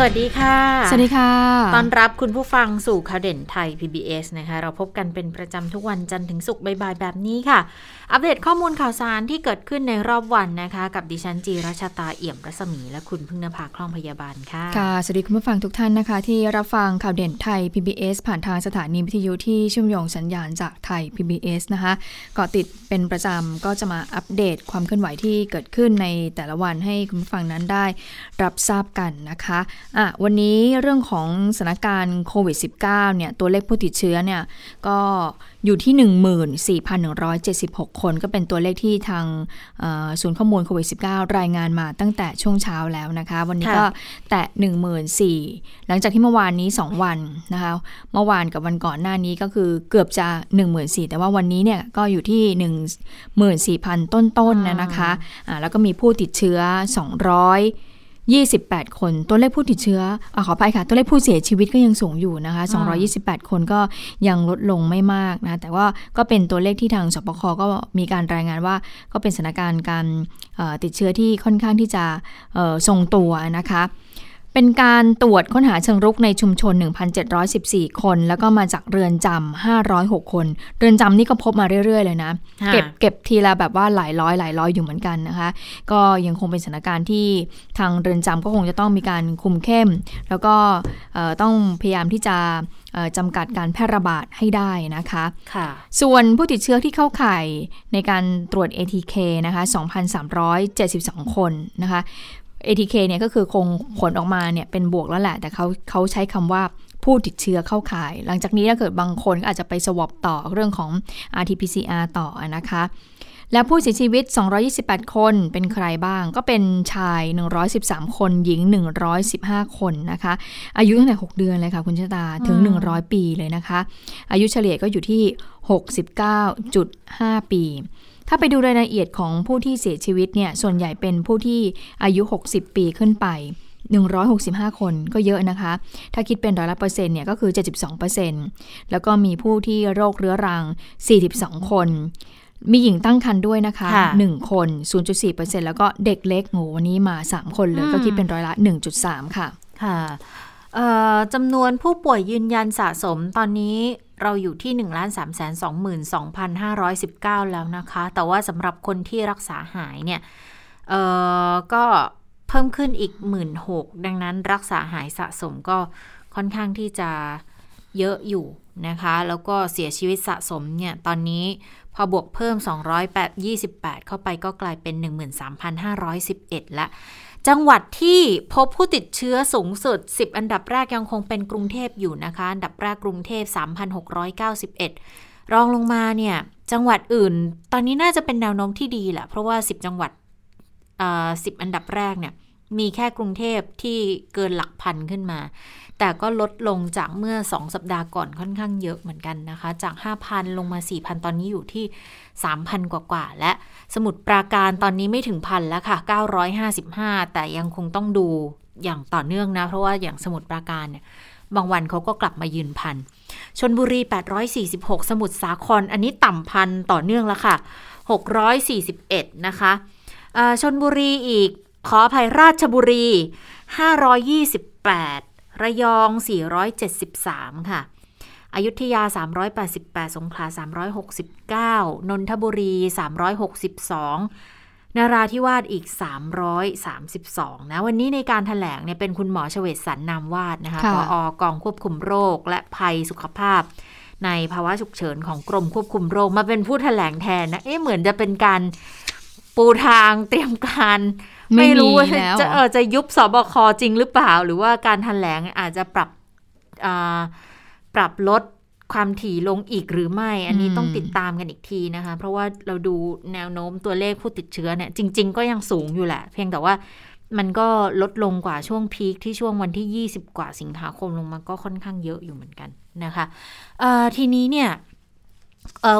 สวัสดีค่ะ สวัสดีค่ะต้อนรับคุณผู้ฟังสู่ข่าวเด่นไทย PBS นะคะ เราพบกันเป็นประจำทุกวันจันทร์ถึงศุกร์บ่ายๆแบบนี้ค่ะ อัปเดตข้อมูลข่าวสารที่เกิดขึ้นในรอบวันนะคะ กับดิฉันจีรัชตาเอี่ยมรัศมีและคุณพึ่งนภาคล่องพยาบาลค่ะ ค่ะ สวัสดีคุณผู้ฟังทุกท่านนะคะ ที่รับฟังข่าวเด่นไทย PBS ผ่านทางสถานีวิทยุที่เชื่อมโยงสัญญาณจากไทย PBS นะคะเกาะติดเป็นประจำก็จะมาอัปเดตความเคลื่อนไหวที่เกิดขึ้นในแต่ละวันให้คุณผู้ฟังนั้นได้รับทราบกันนะคะอะวันนี้เรื่องของสถานการณ์โควิด -19 เนี่ยตัวเลขผู้ติดเชื้อเนี่ยก็อยู่ที่ 14,176 คนก็เป็นตัวเลขที่ทางศูนย์ข้อมูลโควิด -19 รายงานมาตั้งแต่ช่วงเช้าแล้วนะคะ วันนี้ก็แตะ14,000หลังจากที่เมื่อวานนี้ 2 วันนะคะเมื่อวานกับวันก่อนหน้านี้ก็คือเกือบจะ 14,000แต่ว่าวันนี้เนี่ยก็อยู่ที่ 14,000 ต้นๆนนะคะะแล้วก็มีผู้ติดเชื้อ 200 28 คน ตัวเลขผู้ติดเชื้ออขออภัยค่ะ ตัวเลขผู้เสียชีวิตก็ยังสูงอยู่นะคะ 228 คนก็ยังลดลงไม่มากนะ แต่ว่าก็เป็นตัวเลขที่ทางสปคก็มีการรายงานว่า ก็เป็นสถานการณ์การติดเชื้อที่ค่อนข้างที่จะทรงตัวนะคะ เป็นการตรวจค้นหาเชิงรุกในชุมชน 1,714 คน แล้วก็มาจากเรือนจำ506 คน เรือนจำนี่ก็พบมาเรื่อย ๆ เลยนะ เก็บเก็บทีละแบบว่าหลายร้อยหลายร้อยอยู่เหมือนกันนะคะ ก็ยังคงเป็นสถานการณ์ที่ทางเรือนจำก็คงจะต้องมีการคุมเข้ม แล้วก็ต้องพยายามที่จะจำกัดการแพร่ระบาดให้ได้นะคะค่ะ ส่วนผู้ติดเชื้อที่เข้าข่ายในการตรวจ ATK นะคะ 2,372 คนนะคะ ATK เนี่ยก็คือคงผลออกมาเนี่ยเป็นบวกแล้วแหละ แต่เขาเขาใช้คำว่าผู้ติดเชื้อเข้าข่าย หลังจากนี้ถ้าเกิดบางคนก็อาจจะไปสวอปต่อเรื่องของ RT-PCR ต่อนะคะ และผู้เสียชีวิต 228 คนเป็นใครบ้าง ก็เป็นชาย 113 คนหญิง 115 คนนะคะ อายุตั้งแต่ 6 เดือนเลยค่ะคุณชะตาถึง 100 ปีเลยนะคะ อายุเฉลี่ยก็อยู่ที่ 69.5 ปี ถ้าไปดูรายละเอียดของผู้ที่เสียชีวิตเนี่ย ส่วนใหญ่เป็นผู้ที่อายุ 60 ปีขึ้นไป 165 คนก็เยอะนะคะ ถ้าคิดเป็นร้อยละเปอร์เซ็นต์เนี่ยก็คือ 72%แล้วก็มีผู้ที่โรคเรื้อรัง 42 คน มีหญิงตั้งครรภ์ด้วยนะคะคะ1คน 0.4%แล้วก็เด็กเล็กโหวันนี้มา 3 คนเลยก็คิดเป็นร้อยละ 1.3 ค่ะ ค่ะ จำนวนผู้ป่วยยืนยันสะสมตอนนี้เราอยู่ที่1 3 2 2 5 1 9 แล้วนะคะ แต่ว่าสำหรับคนที่รักษาหายเนี่ยก็เพิ่มขึ้นอีก 1 6ื่นดังนั้นรักษาหายสะสมก็ค่อนข้างที่จะเยอะอยู่นะคะ แล้วก็เสียชีวิตสะสมเนี่ย ตอนนี้พอบวกเพิ่ม 228เข้าไปก็กลายเป็น 13,511 ละ จังหวัดที่พบผู้ติดเชื้อสูงสุด 10 อันดับแรกยังคงเป็นกรุงเทพอยู่นะคะ อันดับแรกกรุงเทพ 3,691 รองลงมาเนี่ย จังหวัดอื่น ตอนนี้น่าจะเป็นแนวโน้มที่ดีแหละ เพราะว่า 10 จังหวัดสิบอันดับแรกเนี่ย มีแค่กรุงเทพที่เกินหลักพันขึ้นมา แต่ก็ลดลงจากเมื่อ 2 สัปดาห์ก่อนค่อนข้างเยอะเหมือนกันนะคะ จาก 5,000 ลงมา 4,000 ตอนนี้อยู่ที่ 3,000 กว่ากว่าและสมุดปราการตอนนี้ไม่ถึงพันแล้วค่ะ 955 แต่ยังคงต้องดูอย่างต่อเนื่องนะ เพราะว่าอย่างสมุดปราการเนี่ยบางวันเขาก็กลับมายืนพันชนบุรี 846 สมุทรสาคร อันนี้ต่ำพันต่อเนื่องแล้วค่ะ 641 นะคะชนบุรีอีก ขออภัยราชบุรี 528 ระยอง 473 ค่ะ อยุธยา 388 สงขลา 369 นนทบุรี 362 นาราธิวาสอีก 332 นะ วันนี้ในการถแถลงเนี่ยเป็นคุณหมอเฉวตสันนามวาดนะคะผออกองควบคุมโรคและภัยสุขภาพในภาวะฉุกเฉินของกรมควบคุมโรคมาเป็นผู้ถแถลงแทนนะ เอ๊ะเหมือนจะเป็นการปูทางเตรียมการ ไม่รู้ว่าจะเออจะยุบสบคจริงหรือเปล่า หรือว่าการถแถลงอาจจะปรับปรับลดความถี่ลงอีกหรือไม่ อันนี้ต้องติดตามกันอีกทีนะคะ เพราะว่าเราดูแนวโน้มตัวเลขผู้ติดเชื้อเนี่ยจริง ๆ ก็ยังสูงอยู่แหละ เพียงแต่ว่ามันก็ลดลงกว่าช่วงพีคที่ช่วงวันที่ 20 กว่าสิงหาคมลงมาก็ค่อนข้างเยอะอยู่เหมือนกันนะคะทีนี้เนี่ย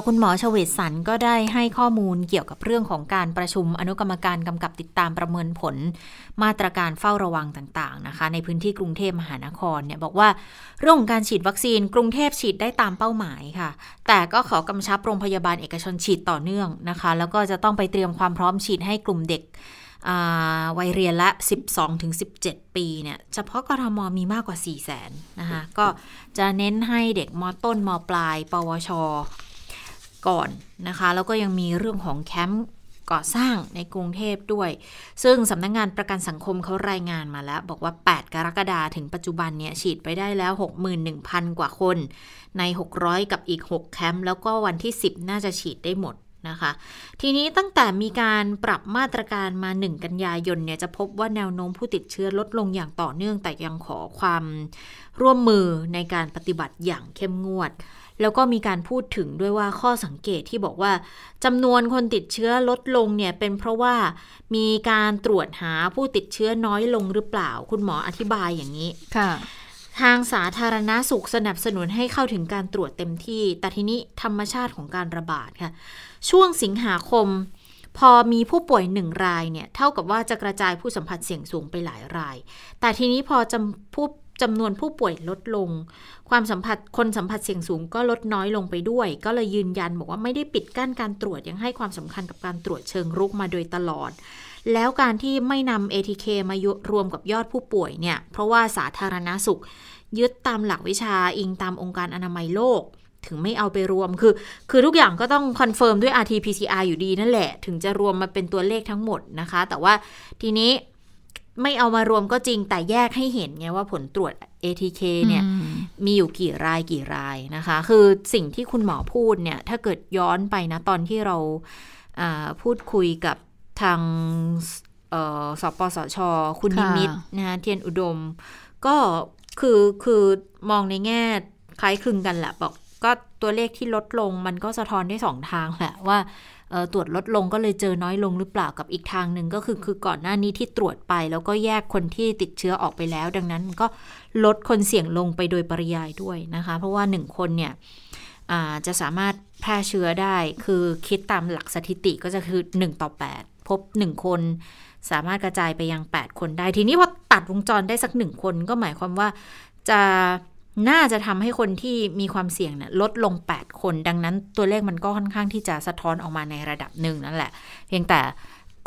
คุณหมอชเวศสันก็ได้ให้ข้อมูลเกี่ยวกับเรื่องของการประชุมอนุกรรมการกำกับติดตามประเมินผล มาตรการเฝ้าระวังต่าง ๆ นะคะ ในพื้นที่กรุงเทพมหานครเนี่ยบอกว่าเรื่องของการฉีดวัคซีนกรุงเทพฉีดได้ตามเป้าหมายค่ะ แต่ก็ขอกำชับโรงพยาบาลเอกชนฉีดต่อเนื่องนะคะ แล้วก็จะต้องไปเตรียมความพร้อมฉีดให้กลุ่มเด็กวัยเรียนละ 12-17 ปีเนี่ยเฉพาะกรทมมีมากกว่า 4 0 0แสนนะคะก็จะเน้นให้เด็กมต้นมปลาย ปวช ก่อนนะคะ แล้วก็ยังมีเรื่องของแคมป์ก่อสร้างในกรุงเทพด้วย ซึ่งสำนักงงานประกันสังคมเขารายงานมาแล้ว บอกว่า 8 กรกฎาถึงปัจจุบันเนี่ยฉีดไปได้แล้ว 61,000 กว่าคน ใน 600 กับอีก 6 แคมป์แล้วก็วันที่ 10 น่าจะฉีดได้หมดนะคะ ทีนี้ตั้งแต่มีการปรับมาตรการมา 1 กันยายนเนี่ยจะพบว่าแนวโน้มผู้ติดเชื้อลดลงอย่างต่อเนื่องแต่ยังขอความร่วมมือในการปฏิบัติอย่างเข้มงวด แล้วก็มีการพูดถึงด้วยว่าข้อสังเกตที่บอกว่าจำนวนคนติดเชื้อลดลงเนี่ยเป็นเพราะว่ามีการตรวจหาผู้ติดเชื้อน้อยลงหรือเปล่า คุณหมออธิบายอย่างนี้ค่ะทางสาธารณาสุขสนับสนุนให้เข้าถึงการตรวจเต็มที่ แต่ทีนี้ธรรมชาติของการระบาดค่ะ ช่วงสิงหาคม พอมีผู้ป่วยหนึ่งรายเนี่ย เท่ากับว่าจะกระจายผู้สัมผัสเสี่ยงสูงไปหลายราย แต่ทีนี้พอจำผู้ จำนวนผู้ป่วยลดลง ความสัมผัสคนสัมผัสเสี่ยงสูงก็ลดน้อยลงไปด้วย ก็เลยยืนยันบอกว่าไม่ได้ปิดกั้นการตรวจยังให้ความสำคัญกับการตรวจเชิงรุกมาโดยตลอด แล้วการที่ไม่นำ ATK มารวมกับยอดผู้ป่วยเนี่ยเพราะว่าสาธารณาสุข ยึดตามหลักวิชาอิงตามองค์การอนามัยโลกถึงไม่เอาไปรวมคือ คือทุกอย่างก็ต้อง confirm ด้วย RT-PCR อยู่ดีนั่นแหละ ถึงจะรวมมาเป็นตัวเลขทั้งหมดนะคะ แต่ว่าทีนี้ ไม่เอามารวมก็จริงแต่แยกให้เห็นไงว่าผลตรวจ ATK เนี่ยมีอยู่กี่รายกี่รายนะคะ คือสิ่งที่คุณหมอพูดเนี่ย ถ้าเกิดย้อนไปนะตอนที่เราพูดคุยกับทางสปสช คุณนิมิตนะเทียนอุดม ก็คือคือมองในแง่คล้ายคลึงกันแหละบอกก็ตัวเลขที่ลดลงมันก็สะท้อนได้สองทางแหละว่า ตรวจลดลงก็เลยเจอน้อยลงหรือเปล่ากับอีกทางหนึ่งก็คือคือก่อนหน้านี้ที่ตรวจไป แล้วก็แยกคนที่ติดเชื้อออกไปแล้ว ดังนั้นก็ลดคนเสี่ยงลงไปโดยปริยายด้วยนะคะ เพราะว่า 1 คนเนี่ยจะสามารถแพร่เชื้อได้คือคิดตามหลักสถิติก็จะคือ 1 ต่อ 8 พบ 1 คนสามารถกระจายไปยัง 8 คนได้ ทีนี้พอตัดวงจรได้สักหนึ่งคนก็หมายความว่าจะ น่าจะทำให้คนที่มีความเสี่ยงเนี่ยลดลง 8 คน ดังนั้นตัวเลขมันก็ค่อนข้างที่จะสะท้อนออกมาในระดับหนึ่งนั่นแหละ เพียงแต่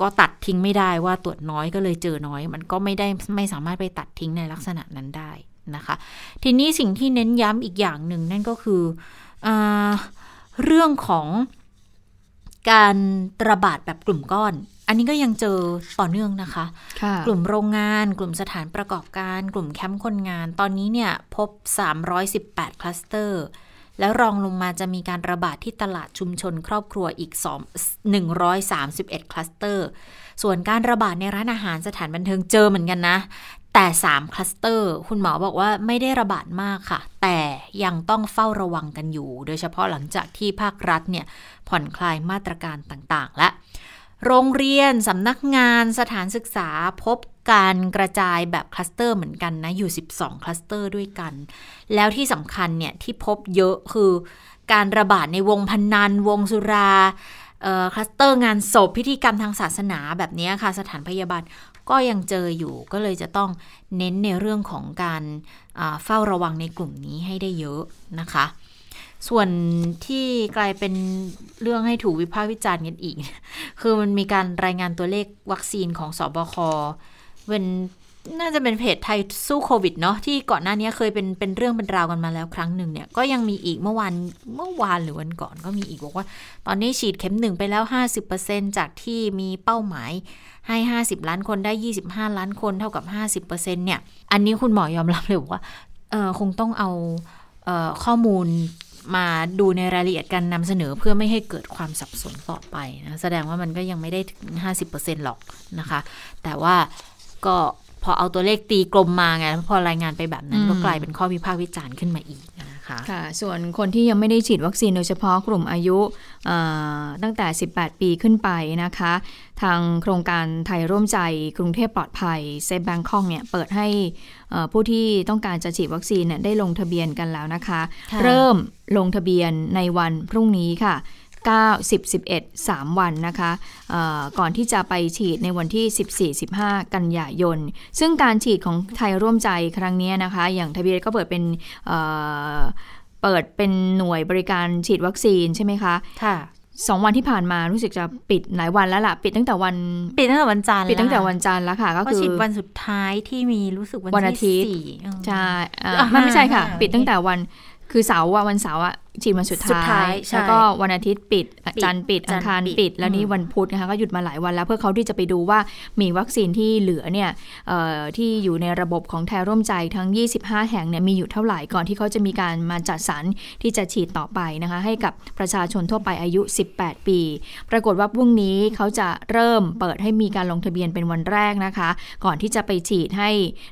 ก็ตัดทิ้งไม่ได้ว่าตรวจน้อยก็เลยเจอน้อย มันก็ไม่ได้ไม่สามารถไปตัดทิ้งในลักษณะนั้นได้นะคะ ทีนี้สิ่งที่เน้นย้ำอีกอย่างหนึ่งนั่นก็คืออเรื่องของการระบาดแบบกลุ่มก้อน อันนี้ก็ยังเจอต่อเนื่องนะคะคะกลุ่มโรงงาน กลุ่มสถานประกอบการ กลุ่มแคมป์คนงาน ตอนนี้เนี่ยพบ 318 คลัสเตอร์ แล้วรองลงมาจะมีการระบาดที่ตลาดชุมชนครอบครัวอีก2 131 คลัสเตอร์ ส่วนการระบาดในร้านอาหารสถานบันเทิงเจอเหมือนกันนะ แต่ 3 คลัสเตอร์ คุณหมอบอกว่าไม่ได้ระบาดมากค่ะ แต่ยังต้องเฝ้าระวังกันอยู่ โดยเฉพาะหลังจากที่ภาครัฐเนี่ยผ่อนคลายมาตรการต่างๆ และ โรงเรียนสำนักงานสถานศึกษาพบการกระจายแบบคลัสเตอร์เหมือนกันนะอยู่ 12 คลัสเตอร์ด้วยกัน แล้วที่สำคัญเนี่ยที่พบเยอะคือการระบาดในวงพนัน วงสุราคลัสเตอร์งานศพพิธีกรรมทางศาสนาแบบนี้ค่ะ สถานพยาบาลก็ยังเจออยู่ก็เลยจะต้องเน้นในเรื่องของการเฝ้าระวังในกลุ่มนี้ให้ได้เยอะนะคะ ส่วนที่กลายเป็นเรื่องให้ถูกวิพากษ์วิจารณ์กันอีก คือมันมีการรายงานตัวเลขวัคซีนของศบคเป็นน่าจะเป็นเพจไทยสู้โควิดเนาะที่ก่อนหน้านี้เคยเป็นเป็นเรื่องเป็นราวกันมาแล้วครั้งหนึ่งเนี่ยก็ยังมีอีกเมื่อวานเมื่อวานหรือวันก่อนก็มีอีกบอกว่า ตอนนี้ฉีดเข็มหนึ่งไปแล้ว 50%จากที่มีเป้าหมายให้ 50 ล้านคนได้ 25 ล้านคนเท่ากับ 50%เนี่ย อันนี้คุณหมอยอมรับเลยว่าเออคงต้องเอาเออข้อมูล มาดูในรายละเอียดการนำเสนอเพื่อไม่ให้เกิดความสับสนต่อไปนะแสดงว่ามันก็ยังไม่ได้ถึง 50%หรอกนะคะ แต่ว่าก็พอเอาตัวเลขตีกลมมาไงพอรายงานไปแบบนั้นก็กลายเป็นข้อวิพากษ์วิจารณ์ขึ้นมาอีกนะนะคะค่ะส่วนคนที่ยังไม่ได้ฉีดวัคซีนโดยเฉพาะกลุ่มอายุตั้งแต่ 18 ปีขึ้นไปนะคะ ทางโครงการไทยร่วมใจกรุงเทพปลอดภัย Safe Bangkok เนี่ยเปิดให้ ผู้ที่ต้องการจะฉีดวัคซีนเนี่ยได้ลงทะเบียนกันแล้วนะคะ เริ่มลงทะเบียนในวันพรุ่งนี้ค่ะ 9 10 11 3 วันนะคะก่อนที่จะไปฉีดในวันที่ 14 15 กันยายน ซึ่งการฉีดของไทยร่วมใจครั้งนี้นะคะ อย่างทะเบียนก็เปิดเป็นเปิดเป็นหน่วยบริการฉีดวัคซีนใช่ไหมคะ ค่ะ สองวันที่ผ่านมารู้สึกจะปิดหลายวันแล้วล่ะ ปิดตั้งแต่วัน ปิดตั้งแต่วันจันทร์ปิดตั้งแต่วันจันทร์แล้วค่ะ ก็คือฉีดวันสุดท้ายที่มีรู้สึกวันอาทิตย์ใช่ไม่ไม่ใช่ค่ะ ปิดตั้งแต่วันคือเสาร์วันเสาร์อะ ฉีดวันสุดท้าย แล้วก็วันอาทิตย์ปิดจันทร์ปิด อังคารปิด แล้วนี่วันพุธนะคะก็หยุดมาหลายวันแล้วเพื่อเขาที่จะไปดูว่ามีวัคซีนที่เหลือเนี่ยที่อยู่ในระบบของแทร่วมใจทั้ง 25 แห่งเนี่ยมีอยู่เท่าไหร่ก่อนที่เขาจะมีการมาจัดสรรที่จะฉีดต่อไปนะคะ ให้กับประชาชนทั่วไปอายุ 18 ปี ปรากฏว่าพรุ่งนี้เขาจะเริ่มเปิดให้มีการลงทะเบียนเป็นวันแรกนะคะ ก่อนที่จะไปฉีดให้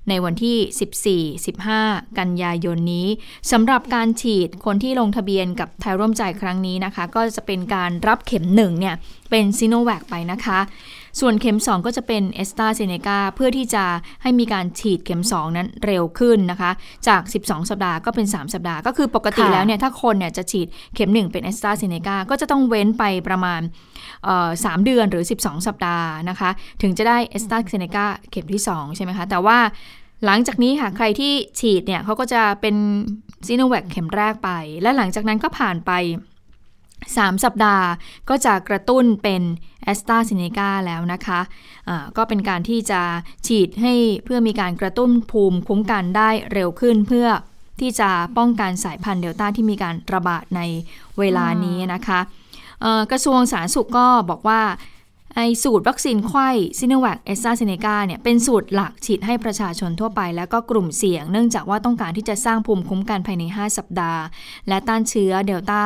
ในวันที่ 14 15 กันยายนนี้สำหรับการฉีดคนที่ลงทะเบียนกับไทยร่วมใจครั้งนี้นะคะ ก็จะเป็นการรับเข็มหนึ่งเนี่ยเป็นซิโนแวคไปนะคะ ส่วนเข็ม 2 ก็จะเป็นแอสตราเซเนกาเพื่อที่จะให้มีการฉีดเข็ม 2 นั้นเร็วขึ้นนะคะ จาก 12 สัปดาห์ก็เป็น 3 สัปดาห์ก็คือปกติแล้วเนี่ยถ้าคนเนี่ยจะฉีดเข็ม 1 เป็นแอสตราเซเนกาก็จะต้องเว้นไปประมาณสามเดือนหรือ 12 สัปดาห์นะคะ ถึงจะได้แอสตราเซเนกาเข็มที่ 2 ใช่ไหมคะ แต่ว่า หลังจากนี้ค่ะใครที่ฉีดเนี่ยเขาก็จะเป็นซิโนแวคเข็มแรกไป และหลังจากนั้นก็ผ่านไป 3 สัปดาห์ก็จะกระตุ้นเป็นแอสตราเซเนกาแล้วนะคะก็เป็นการที่จะฉีดให้เพื่อมีการกระตุ้นภูมิคุ้มกันได้เร็วขึ้นเพื่อที่จะป้องกันสายพันธุ์เดลต้าที่มีการระบาดในเวลานี้นะคะกระทรวงสาธารณสุขก็บอกว่า ไอ้สูตรวัคซีนไขว้ซิโนแวคแอสตราเซเนกาเนี่ยเป็นสูตรหลักฉีดให้ประชาชนทั่วไป แล้วก็กลุ่มเสี่ยง เนื่องจากว่าต้องการที่จะสร้างภูมิคุ้มกันภายใน 5 สัปดาห์ และต้านเชื้อเดลต้า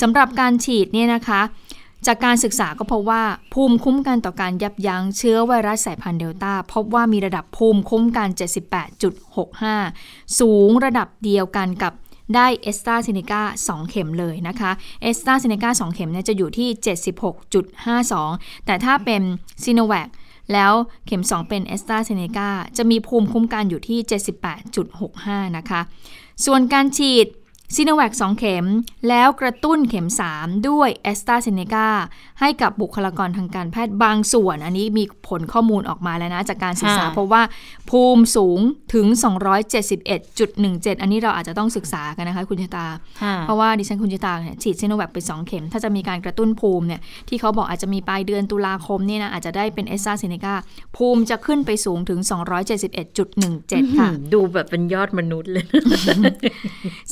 สำหรับการฉีดเนี่ยนะคะ จากการศึกษาก็พบว่าภูมิคุ้มกันต่อการยับยั้งเชื้อไวรัสสายพันธุ์เดลต้าพบว่ามีระดับภูมิคุ้มกัน 78.65 สูงระดับเดียวกันกับ ได้แอสตราเซเนกา2เข็มเลยนะคะแอสตราเซเนกา2เข็มเนี่ยจะอยู่ที่ 76.52 แต่ถ้าเป็นซิโนแวคแล้วเข็ม 2 เป็นแอสตราเซเนกาจะมีภูมิคุ้มกันอยู่ที่ 78.65 นะคะ ส่วนการฉีด ซีโนแวค2เข็ม แล้วกระตุ้นเข็ม 3 ด้วยแอสตราเซเนกาให้กับบุคลากรทางการแพทย์บางส่วน อันนี้มีผลข้อมูลออกมาแล้วนะ จากการศึกษาเพราะว่าภูมิสูงถึง 271.17 อันนี้เราอาจจะต้องศึกษากันนะคะคุณชะตา เพราะว่าดิฉันคุณชะตาเนี่ยฉีดซีโนแวคไป 2 เข็ม ถ้าจะมีการกระตุ้นภูมิเนี่ยที่เขาบอกอาจจะมีปลายเดือนตุลาคมนี่นะอาจจะได้เป็นแอสตราเซเนกาภูมิจะขึ้นไปสูงถึง 271.17 ค่ะ ดูแบบเป็นยอดมนุษย์เลย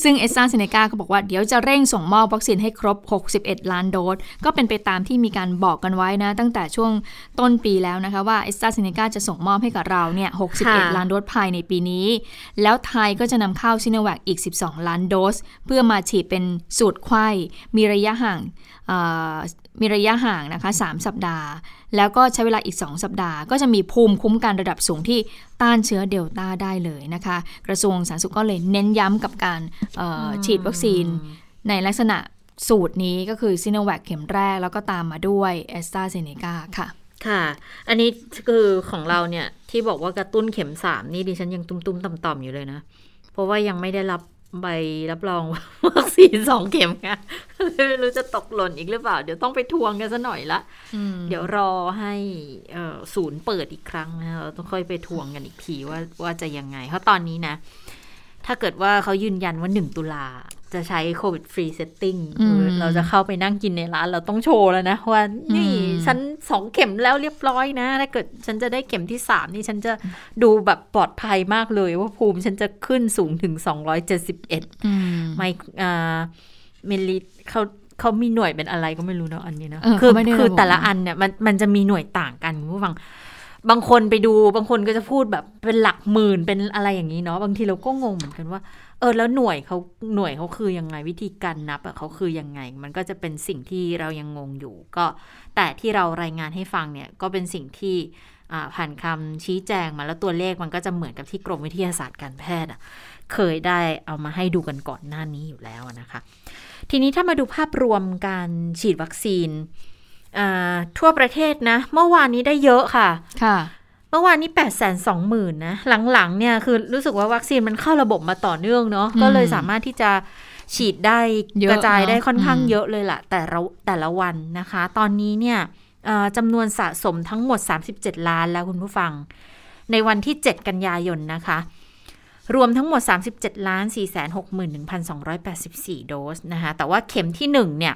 ซึ่งแอสตราเซเนกาเขาบอกว่าเดี๋ยวจะเร่งส่งมอบวัคซีนให้ครบ 61 ล้านโดส ก็เป็นไปตามที่มีการบอกกันไว้นะ ตั้งแต่ช่วงต้นปีแล้วนะคะว่าเอสตราเซเนกาจะส่งมอบให้กับเราเนี่ย 61 ล้านโดสภายในปีนี้ แล้วไทยก็จะนำเข้าซิโนแวคอีก 12 ล้านโดส เพื่อมาฉีดเป็นสูตรไข้มีระยะห่าง มีระยะห่างนะคะ 3 สัปดาห์ แล้วก็ใช้เวลาอีก 2 สัปดาห์ ก็จะมีภูมิคุ้มกันระดับสูงที่ต้านเชื้อเดลต้าได้เลยนะคะ กระทรวงสาธารณสุขก็เลยเน้นย้ำกับการฉีดวัคซีน ในลักษณะสูตรนี้ก็คือซิโนแวคเข็มแรก แล้วก็ตามมาด้วยแอสตราเซเนกาค่ะ ค่ะ อันนี้คือของเราเนี่ย ที่บอกว่ากระตุ้นเข็มสามนี่ดิฉันยังตุ้มๆต่อมๆอยู่เลยนะ เพราะว่ายังไม่ได้รับ ใบรับรองวัคซีนสองเข็มค่ะไม่รู้จะตกหล่นอีกหรือเปล่า เดี๋ยวต้องไปทวงกันซะหน่อยละเดี๋ยวรอให้ศูนย์เปิดอีกครั้งนะเราต้องค่อยไปทวงกันอีกทีว่าว่าจะยังไง เพราะตอนนี้นะ ถ้าเกิดว่าเขายืนยันว่าหนึ่งตุลา จะใช้ COVID free setting เราจะเข้าไปนั่งกินในร้าน เราต้องโชว์แล้วนะว่านี่ฉันสองเข็มแล้วเรียบร้อยนะถ้าเกิดฉันจะได้เข็มที่สามนี่ฉันจะดูแบบปลอดภัยมากเลย ว่าภูมิฉันจะขึ้นสูงถึงสองร้อยเจ็ดสิบเอ็ดไมมิลลิเขาเขามีหน่วยเป็นอะไรก็ไม่รู้เนาะอันนี้เนาะคือคือแต่ละอันเนี่ยมันมันจะมีหน่วยต่างกันผู้ฟังบางคนไปดูบางคนก็จะพูดแบบเป็นหลักหมื่นเป็นอะไรอย่างนี้เนาะบางทีเราก็งงเหมือนกันว่าเออแล้วหน่วยเขาหน่วยเขาคือยังไงวิธีการนับเขาคือยังไง มันก็จะเป็นสิ่งที่เรายังงงอยู่ ก็แต่ที่เรารายงานให้ฟังเนี่ยก็เป็นสิ่งที่ผ่านคำชี้แจงมาแล้วตัวเลขมันก็จะเหมือนกับที่กรมวิทยาศาสตร์การแพทย์เคยได้เอามาให้ดูกันก่อนหน้านี้อยู่แล้วนะคะ ทีนี้ถ้ามาดูภาพรวมการฉีดวัคซีนทั่วประเทศนะ เมื่อวานนี้ได้เยอะค่ะค่ะ มื่อวานนี้8ปดแสนสองหมื่นนะ หลังๆเนี่ยคือรู้สึกว่าวัคซีนมันเข้าระบบมาต่อเนื่องเนาะอืมก็เลยสามารถที่จะฉีดได้เยอะกระจายได้เนอะค่อนข้างอืมเยอะเลยล่ะ แต่ละแต่ละวันนะคะ ตอนนี้เนี่ยเอ่อจำนวนสะสมทั้งหมด 37 ล้านแล้วคุณผู้ฟัง ในวันที่ 7 กันยายนนะคะ รวมทั้งหมด 37 ล้าน 461,284 โดสนะคะ แต่ว่าเข็มที่ 1 เนี่ย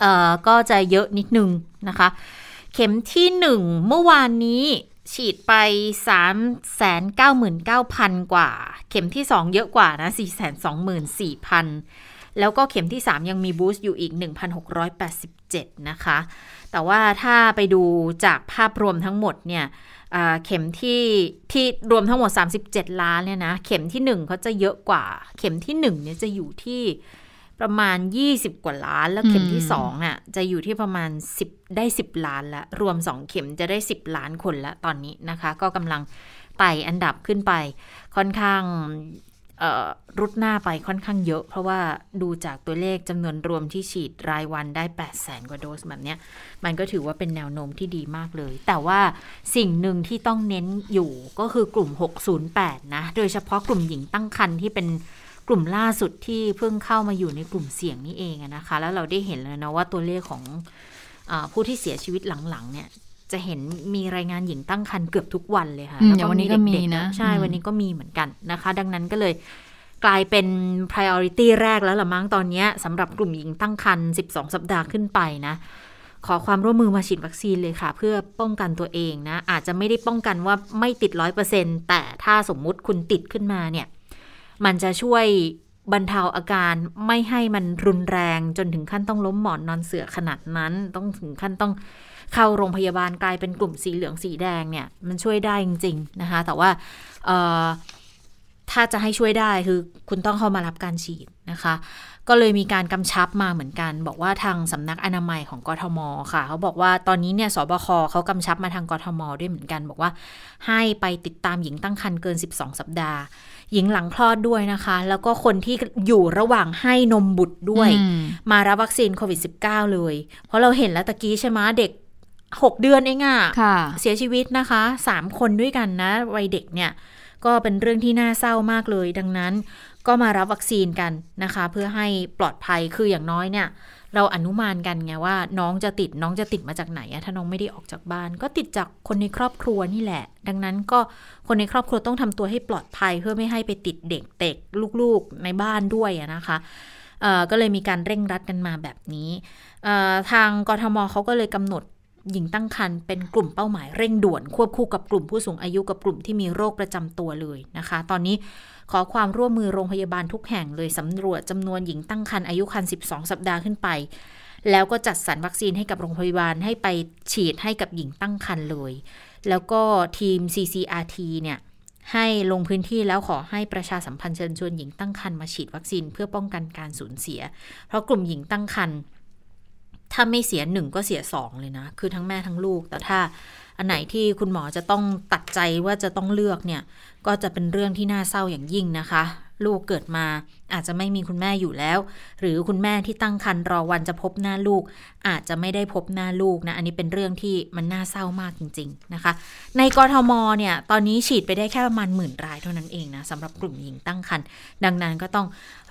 เอ่อก็จะเยอะนิดนึงนะคะ เข็มที่ 1 เมื่อวานนี้ ฉีดไป 399,000 กว่า เข็มที่ 2 เยอะกว่านะ 424,000 แล้วก็เข็มที่ 3 ยังมีบูสต์อยู่อีก 1,687 นะคะ แต่ว่าถ้าไปดูจากภาพรวมทั้งหมดเนี่ยเข็มที่ที่รวมทั้งหมด 37 ล้านเนี่ยนะ เข็มที่ 1 เขาจะเยอะกว่า เข็มที่ 1 เนี่ยจะอยู่ที่ ประมาณ 20 กว่าล้าน แล้วเข็มที่อืม2น่ะจะอยู่ที่ประมาณ 10 ได้ 10 ล้านละรวม 2 เข็มจะได้ 10 ล้านคนละตอนนี้นะคะ ก็กำลังไต่อันดับขึ้นไป ค่อนข้างเอ่อรุดหน้าไปค่อนข้างเยอะ เพราะว่าดูจากตัวเลขจำนวนรวมที่ฉีดรายวันได้ 8 0 0แสนกว่าโดสแบบเนี้ยมันก็ถือว่าเป็นแนวโน้มที่ดีมากเลย แต่ว่าสิ่งหนึ่งที่ต้องเน้นอยู่ก็คือกลุ่ม 608 นะ โดยเฉพาะกลุ่มหญิงตั้งครรภ์ที่เป็น กลุ่มล่าสุดที่เพิ่งเข้ามาอยู่ในกลุ่มเสี่ยงนี่เองอะนะคะ แล้วเราได้เห็นแล้วนะว่าตัวเลขของอาผู้ที่เสียชีวิตหลังๆ เนี่ย จะเห็นมีรายงานหญิงตั้งครรภ์เกือบทุกวันเลยค่ะอืมแล้วอย่างวันนี้ก็มีเด็ๆนะใช่อืมวันนี้ก็มีเหมือนกันนะคะ ดังนั้นก็เลยกลายเป็น priority แรกแล้วละมั้งตอนเนี้ยสำหรับกลุ่มหญิงตั้งครรภ์12 สัปดาห์ขึ้นไปนะ ขอความร่วมมือมาฉีดวัคซีนเลยค่ะ เพื่อป้องกันตัวเองนะ อาจจะไม่ได้ป้องกันว่าไม่ติดร้อยเปอร์เซ็นแต่ถ้าสมมุติคุณติดขึ้นมาเนี่ย มันจะช่วยบรรเทาอาการไม่ให้มันรุนแรงจนถึงขั้นต้องล้มหมอนนอนเสือขนาดนั้น ต้องถึงขั้นต้องเข้าโรงพยาบาลกลายเป็นกลุ่มสีเหลืองสีแดงเนี่ยมันช่วยได้จริงๆนะคะ แต่ว่าถ้าจะให้ช่วยได้คือคุณต้องเข้ามารับการฉีดนะคะ ก็เลยมีการกำชับมาเหมือนกัน บอกว่าทางสำนักอนามัยของกทมค่ะ เขาบอกว่าตอนนี้เนี่ยสบคเขากำชับมาทางกทมด้วยเหมือนกัน บอกว่าให้ไปติดตามหญิงตั้งครรภ์เกิน 12 สัปดาห์ หญิงหลังคลอดด้วยนะคะ แล้วก็คนที่อยู่ระหว่างให้นมบุตรด้วยอืมมารับวัคซีนโควิด -19 เลย เพราะเราเห็นแล้วตะกี้ใช่ไหมเด็ก6เดือนเองอะค่ะ เสียชีวิตนะคะ3คนด้วยกันนะ วัยเด็กเนี่ย ก็เป็นเรื่องที่น่าเศร้ามากเลย ดังนั้นก็มารับวัคซีนกันนะคะ เพื่อให้ปลอดภัยคืออย่างน้อยเนี่ย เราอนุมานกันไงว่า น้องจะติดน้องจะติดมาจากไหนอะถ้าน้องไม่ได้ออกจากบ้าน ก็ติดจากคนในครอบครัวนี่แหละ ดังนั้นก็คนในครอบครัวต้องทำตัวให้ปลอดภัยเพื่อไม่ให้ไปติดเด็กเด็กลูกๆในบ้านด้วยนะคะก็เลยมีการเร่งรัดกันมาแบบนี้ทางกทมเขาก็เลยกำหนด หญิงตั้งครรภ์เป็นกลุ่มเป้าหมายเร่งด่วน ควบคู่กับกลุ่มผู้สูงอายุกับกลุ่มที่มีโรคประจำตัวเลยนะคะ ตอนนี้ขอความร่วมมือโรงพยาบาลทุกแห่งเลยสำรวจจำนวนหญิงตั้งครรภ์อายุครรภ์12 สัปดาห์ขึ้นไป แล้วก็จัดสรรวัคซีนให้กับโรงพยาบาลให้ไปฉีดให้กับหญิงตั้งครรภ์เลย แล้วก็ทีม CCRT เนี่ยให้ลงพื้นที่แล้วขอให้ประชาสัมพันธ์เชิญชวนหญิงตั้งครรภ์มาฉีดวัคซีนเพื่อป้องกันการสูญเสีย เพราะกลุ่มหญิงตั้งครรภ์ ถ้าไม่เสียหนึ่งก็เสียสองเลยนะ คือทั้งแม่ทั้งลูก แต่ถ้าอันไหนที่คุณหมอจะต้องตัดใจว่าจะต้องเลือกเนี่ย ก็จะเป็นเรื่องที่น่าเศร้าอย่างยิ่งนะคะ ลูกเกิดมาอาจจะไม่มีคุณแม่อยู่แล้ว หรือคุณแม่ที่ตั้งครรภ์รอวันจะพบหน้าลูก อาจจะไม่ได้พบหน้าลูกนะ อันนี้เป็นเรื่องที่มันน่าเศร้ามากจริง ๆนะคะ ในกรทมเนี่ย ตอนนี้ฉีดไปได้แค่ประมาณหมื่นรายเท่านั้นเองนะสำหรับกลุ่มหญิงตั้งครรภ์ดังนั้นก็ต้อง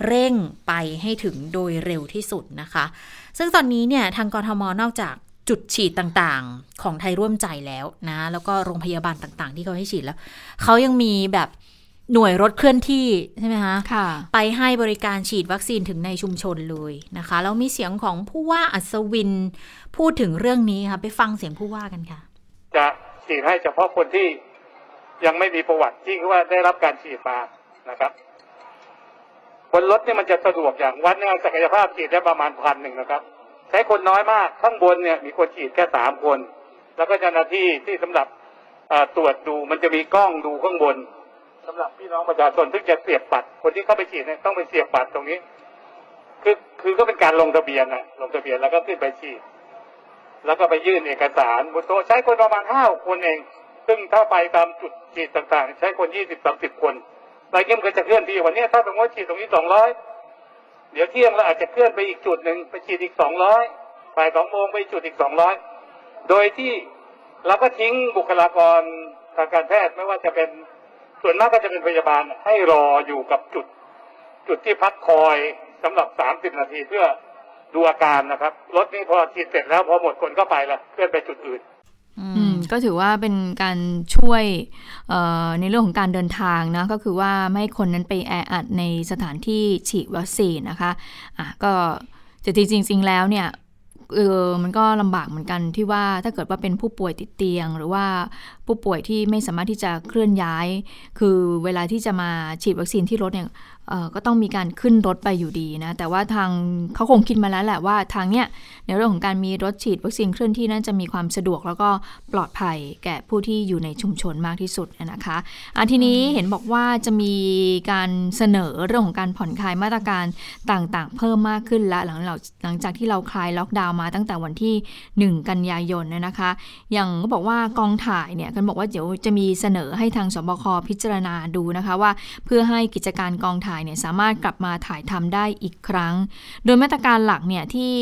เร่งไปให้ถึงโดยเร็วที่สุดนะคะ ซึ่งตอนนี้เนี่ยทางกรทมนอกจากจุดฉีดต่างๆ ของไทยร่วมใจแล้วนะ แล้วก็โรงพยาบาลต่างๆ ที่เขาให้ฉีดแล้วเขายังมีแบบหน่วยรถเคลื่อนที่ใช่ไหมคะค่ะไปให้บริการฉีดวัคซีนถึงในชุมชนเลยนะคะแล้วมีเสียงของผู้ว่าอัศวินพูดถึงเรื่องนี้ค่ะ ไปฟังเสียงผู้ว่ากันค่ะ จะฉีดให้เฉพาะคนที่ยังไม่มีประวัติที่ว่าได้รับการฉีดมานะครับ บนรถเนี่ยมันจะสะดวกอย่างวันหนึงศักยภาพฉีดได้ประมาณพันหนึ่งนะครับ ใช้คนน้อยมากข้างบนเนี่ยมีคนฉีดแค่สามคน แล้วก็เจ้าหน้าที่ที่สำหรับตรวจดูมันจะมีกล้องดูข้างบนสำหรับพี่น้องประชาชนซึ่งจะเสียบบัตรคนที่เข้าไปฉีดเนี่ยต้องไปเสียบบัตรตรงนี้ คือคือก็เป็นการลงทะเบียนนะลงทะเบียนแล้วก็ขึ้นไปฉีด แล้วก็ไปยื่นเอกสารบนโต๊ะใช้คนประมาณห้าคนเอง ซึ่งถ้าไปตามจุดฉีดต่างๆ ใช้คนยี่สิบสามสิบคน รายเงี้ยมก็จะเคลื่อนที่วันนี้ถ้าสมมติฉีดตรงนี้สองร้อยเดี๋ยวเที่ยงเราอาจจะเคลื่อนไปอีกจุดหนึ่งไปฉีดอีกสองร้อยบ่ายสองโมงไปจุดอีกสองร้อยโดยที่เราก็ทิ้งบุคลากรทางการแพทย์ไม่ว่าจะเป็นส่วนมากก็จะเป็นพยาบาลให้รออยู่กับจุด จุดที่พักคอยสำหรับสามสิบนาทีเพื่อดูอาการนะครับรถนี้พอฉีดเสร็จแล้วพอหมดคนก็ไปละเคลื่อนไปจุดอื่น อื ก็ถือว่าเป็นการช่วยในเรื่องของการเดินทางนะ ก็คือว่าไม่ให้คนนั้นไปแออัดในสถานที่ฉีดวัคซีนนะคะอะก็แต่จริง ๆ แล้วเนี่ยเออมันก็ลำบากเหมือนกันที่ว่าถ้าเกิดว่าเป็นผู้ป่วยติดเตียง หรือว่าผู้ป่วยที่ไม่สามารถที่จะเคลื่อนย้าย คือเวลาที่จะมาฉีดวัคซีนที่รถเนี่ย ก็ต้องมีการขึ้นรถไปอยู่ดีนะ แต่ว่าทางเขาคงคิดมาแล้วแหละว่าทางเนี้ยในเรื่องของการมีรถฉีดวัคซีนเคลื่อนที่นั้นจะมีความสะดวกแล้วก็ปลอดภัยแก่ผู้ที่อยู่ในชุมชนมากที่สุดนะคะอันทีนี้เห็นบอกว่าจะมีการเสนอเรื่องของการผ่อนคลายมาตรการต่างๆ เพิ่มมากขึ้นและหลังหลังจากที่เราคลายล็อกดาวน์มาตั้งแต่วันที่ 1 กันยายนนะคะ อย่างก็บอกว่ากองถ่ายเนี่ยกันบอกว่าเดี๋ยวจะมีเสนอให้ทางสบคพิจารณาดูนะคะว่าเพื่อให้กิจการกองถ่ายเนี่ยสามารถกลับมาถ่ายทำได้อีกครั้ง โดยมาตรการหลักเนี่ยที่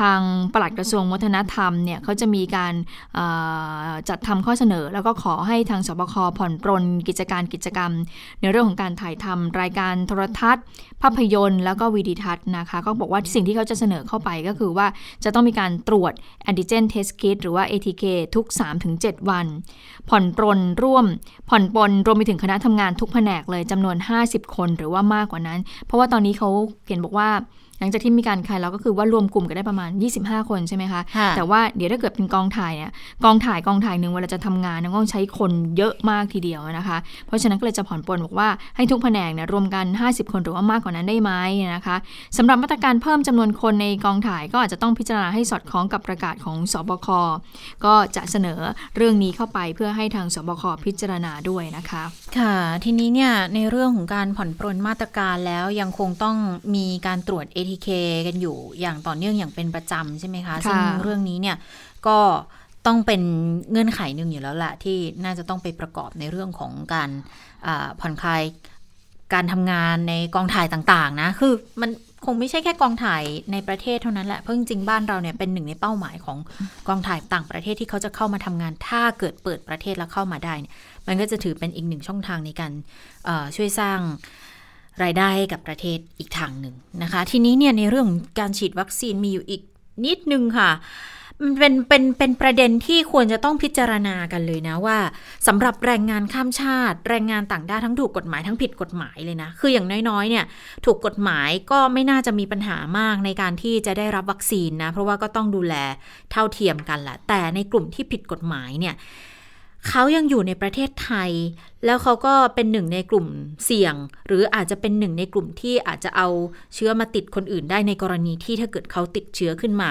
ทางปลัดกระทรวงวัฒนธรรมเนี่ยเขาจะมีการจัดทำข้อเสนอ แล้วก็ขอให้ทางสบคผ่อนปรนกิจการกิจกรรม ในเรื่องของการถ่ายทำรายการโทรทัศน์ ภาพยนตร์ แล้วก็วิดีทัศน์นะคะก็บอกว่าสิ่งที่เขาจะเสนอเข้าไปก็คือว่าจะต้องมีการตรวจแอนติเจนเทสคิดหรือว่า ATK ทุก 3-7 วัน ผ่อนปรนร่วมผ่อนปรนรวมไปถึงคณะทำงานทุกแผนกเลยจำนวน 50 คน หรือว่ามากกว่านั้น เพราะว่าตอนนี้เขาเขียนบอกว่า ลังจากที่มีการคลายล็อกก็คือว่ารวมกลุ่มกันได้ประมาณ 25 คนใช่ไหมคะ แต่ว่าเดี๋ยวถ้าเกิดเป็นกองถ่ายเนี่ยกองถ่ายกองถ่ายหนึ่งเวลาจะทำงานต้องใช้คนเยอะมากทีเดียวนะคะ เพราะฉะนั้นก็เลยจะผ่อนปลนบอกว่าให้ทุกแผนกเนี่ยรวมกัน 50 คนหรือว่ามากกว่านั้นได้ไหมนะคะสำหรับมาตรการเพิ่มจำนวนคนในกองถ่ายก็อาจจะต้องพิจารณาให้สอดคล้องกับประกาศของสบคก็จะเสนอเรื่องนี้เข้าไปเพื่อให้ทางสบคพิจารณาด้วยนะคะ ค่ะ ทีนี้เนี่ยในเรื่องของการผ่อนปรนมาตรการแล้วยังคงต้องมีการตรวจ ATK กันอยู่อย่างต่อเนื่องอย่างเป็นประจำใช่ไหมคะซึ่งเรื่องนี้เนี่ยก็ต้องเป็นเงื่อนไขหนึ่งอยู่แล้วแหละที่น่าจะต้องไปประกอบในเรื่องของการผ่อนคลายการทำงานในกองถ่ายต่างๆนะคือมันคงไม่ใช่แค่กองถ่ายในประเทศเท่านั้นแหละ เพราะจริงๆบ้านเราเนี่ยเป็นหนึ่งในเป้าหมายของกองถ่ายต่างประเทศที่เขาจะเข้ามาทำงาน ถ้าเกิดเปิดประเทศแล้วเข้ามาได้เนี่ยมันก็จะถือเป็นอีกหนึ่งช่องทางในการช่วยสร้าง รายได้ให้กับประเทศอีกทางหนึ่งนะคะ ทีนี้เนี่ยในเรื่องการฉีดวัคซีนมีอยู่อีกนิดนึงค่ะมันเป็นเป็นเป็นประเด็นที่ควรจะต้องพิจารณากันเลยนะว่าสำหรับแรงงานข้ามชาติ แรงงานต่างด้าวทั้งถูกกฎหมายทั้งผิดกฎหมายเลยนะ คืออย่างน้อยๆเนี่ยถูกกฎหมายก็ไม่น่าจะมีปัญหามากในการที่จะได้รับวัคซีนนะ เพราะว่าก็ต้องดูแลเท่าเทียมกันแหละแต่ในกลุ่มที่ผิดกฎหมายเนี่ย เขายังอยู่ในประเทศไทย แล้วเขาก็เป็นหนึ่งในกลุ่มเสี่ยง หรืออาจจะเป็นหนึ่งในกลุ่มที่อาจจะเอาเชื้อมาติดคนอื่นได้ในกรณีที่ถ้าเกิดเขาติดเชื้อขึ้นมา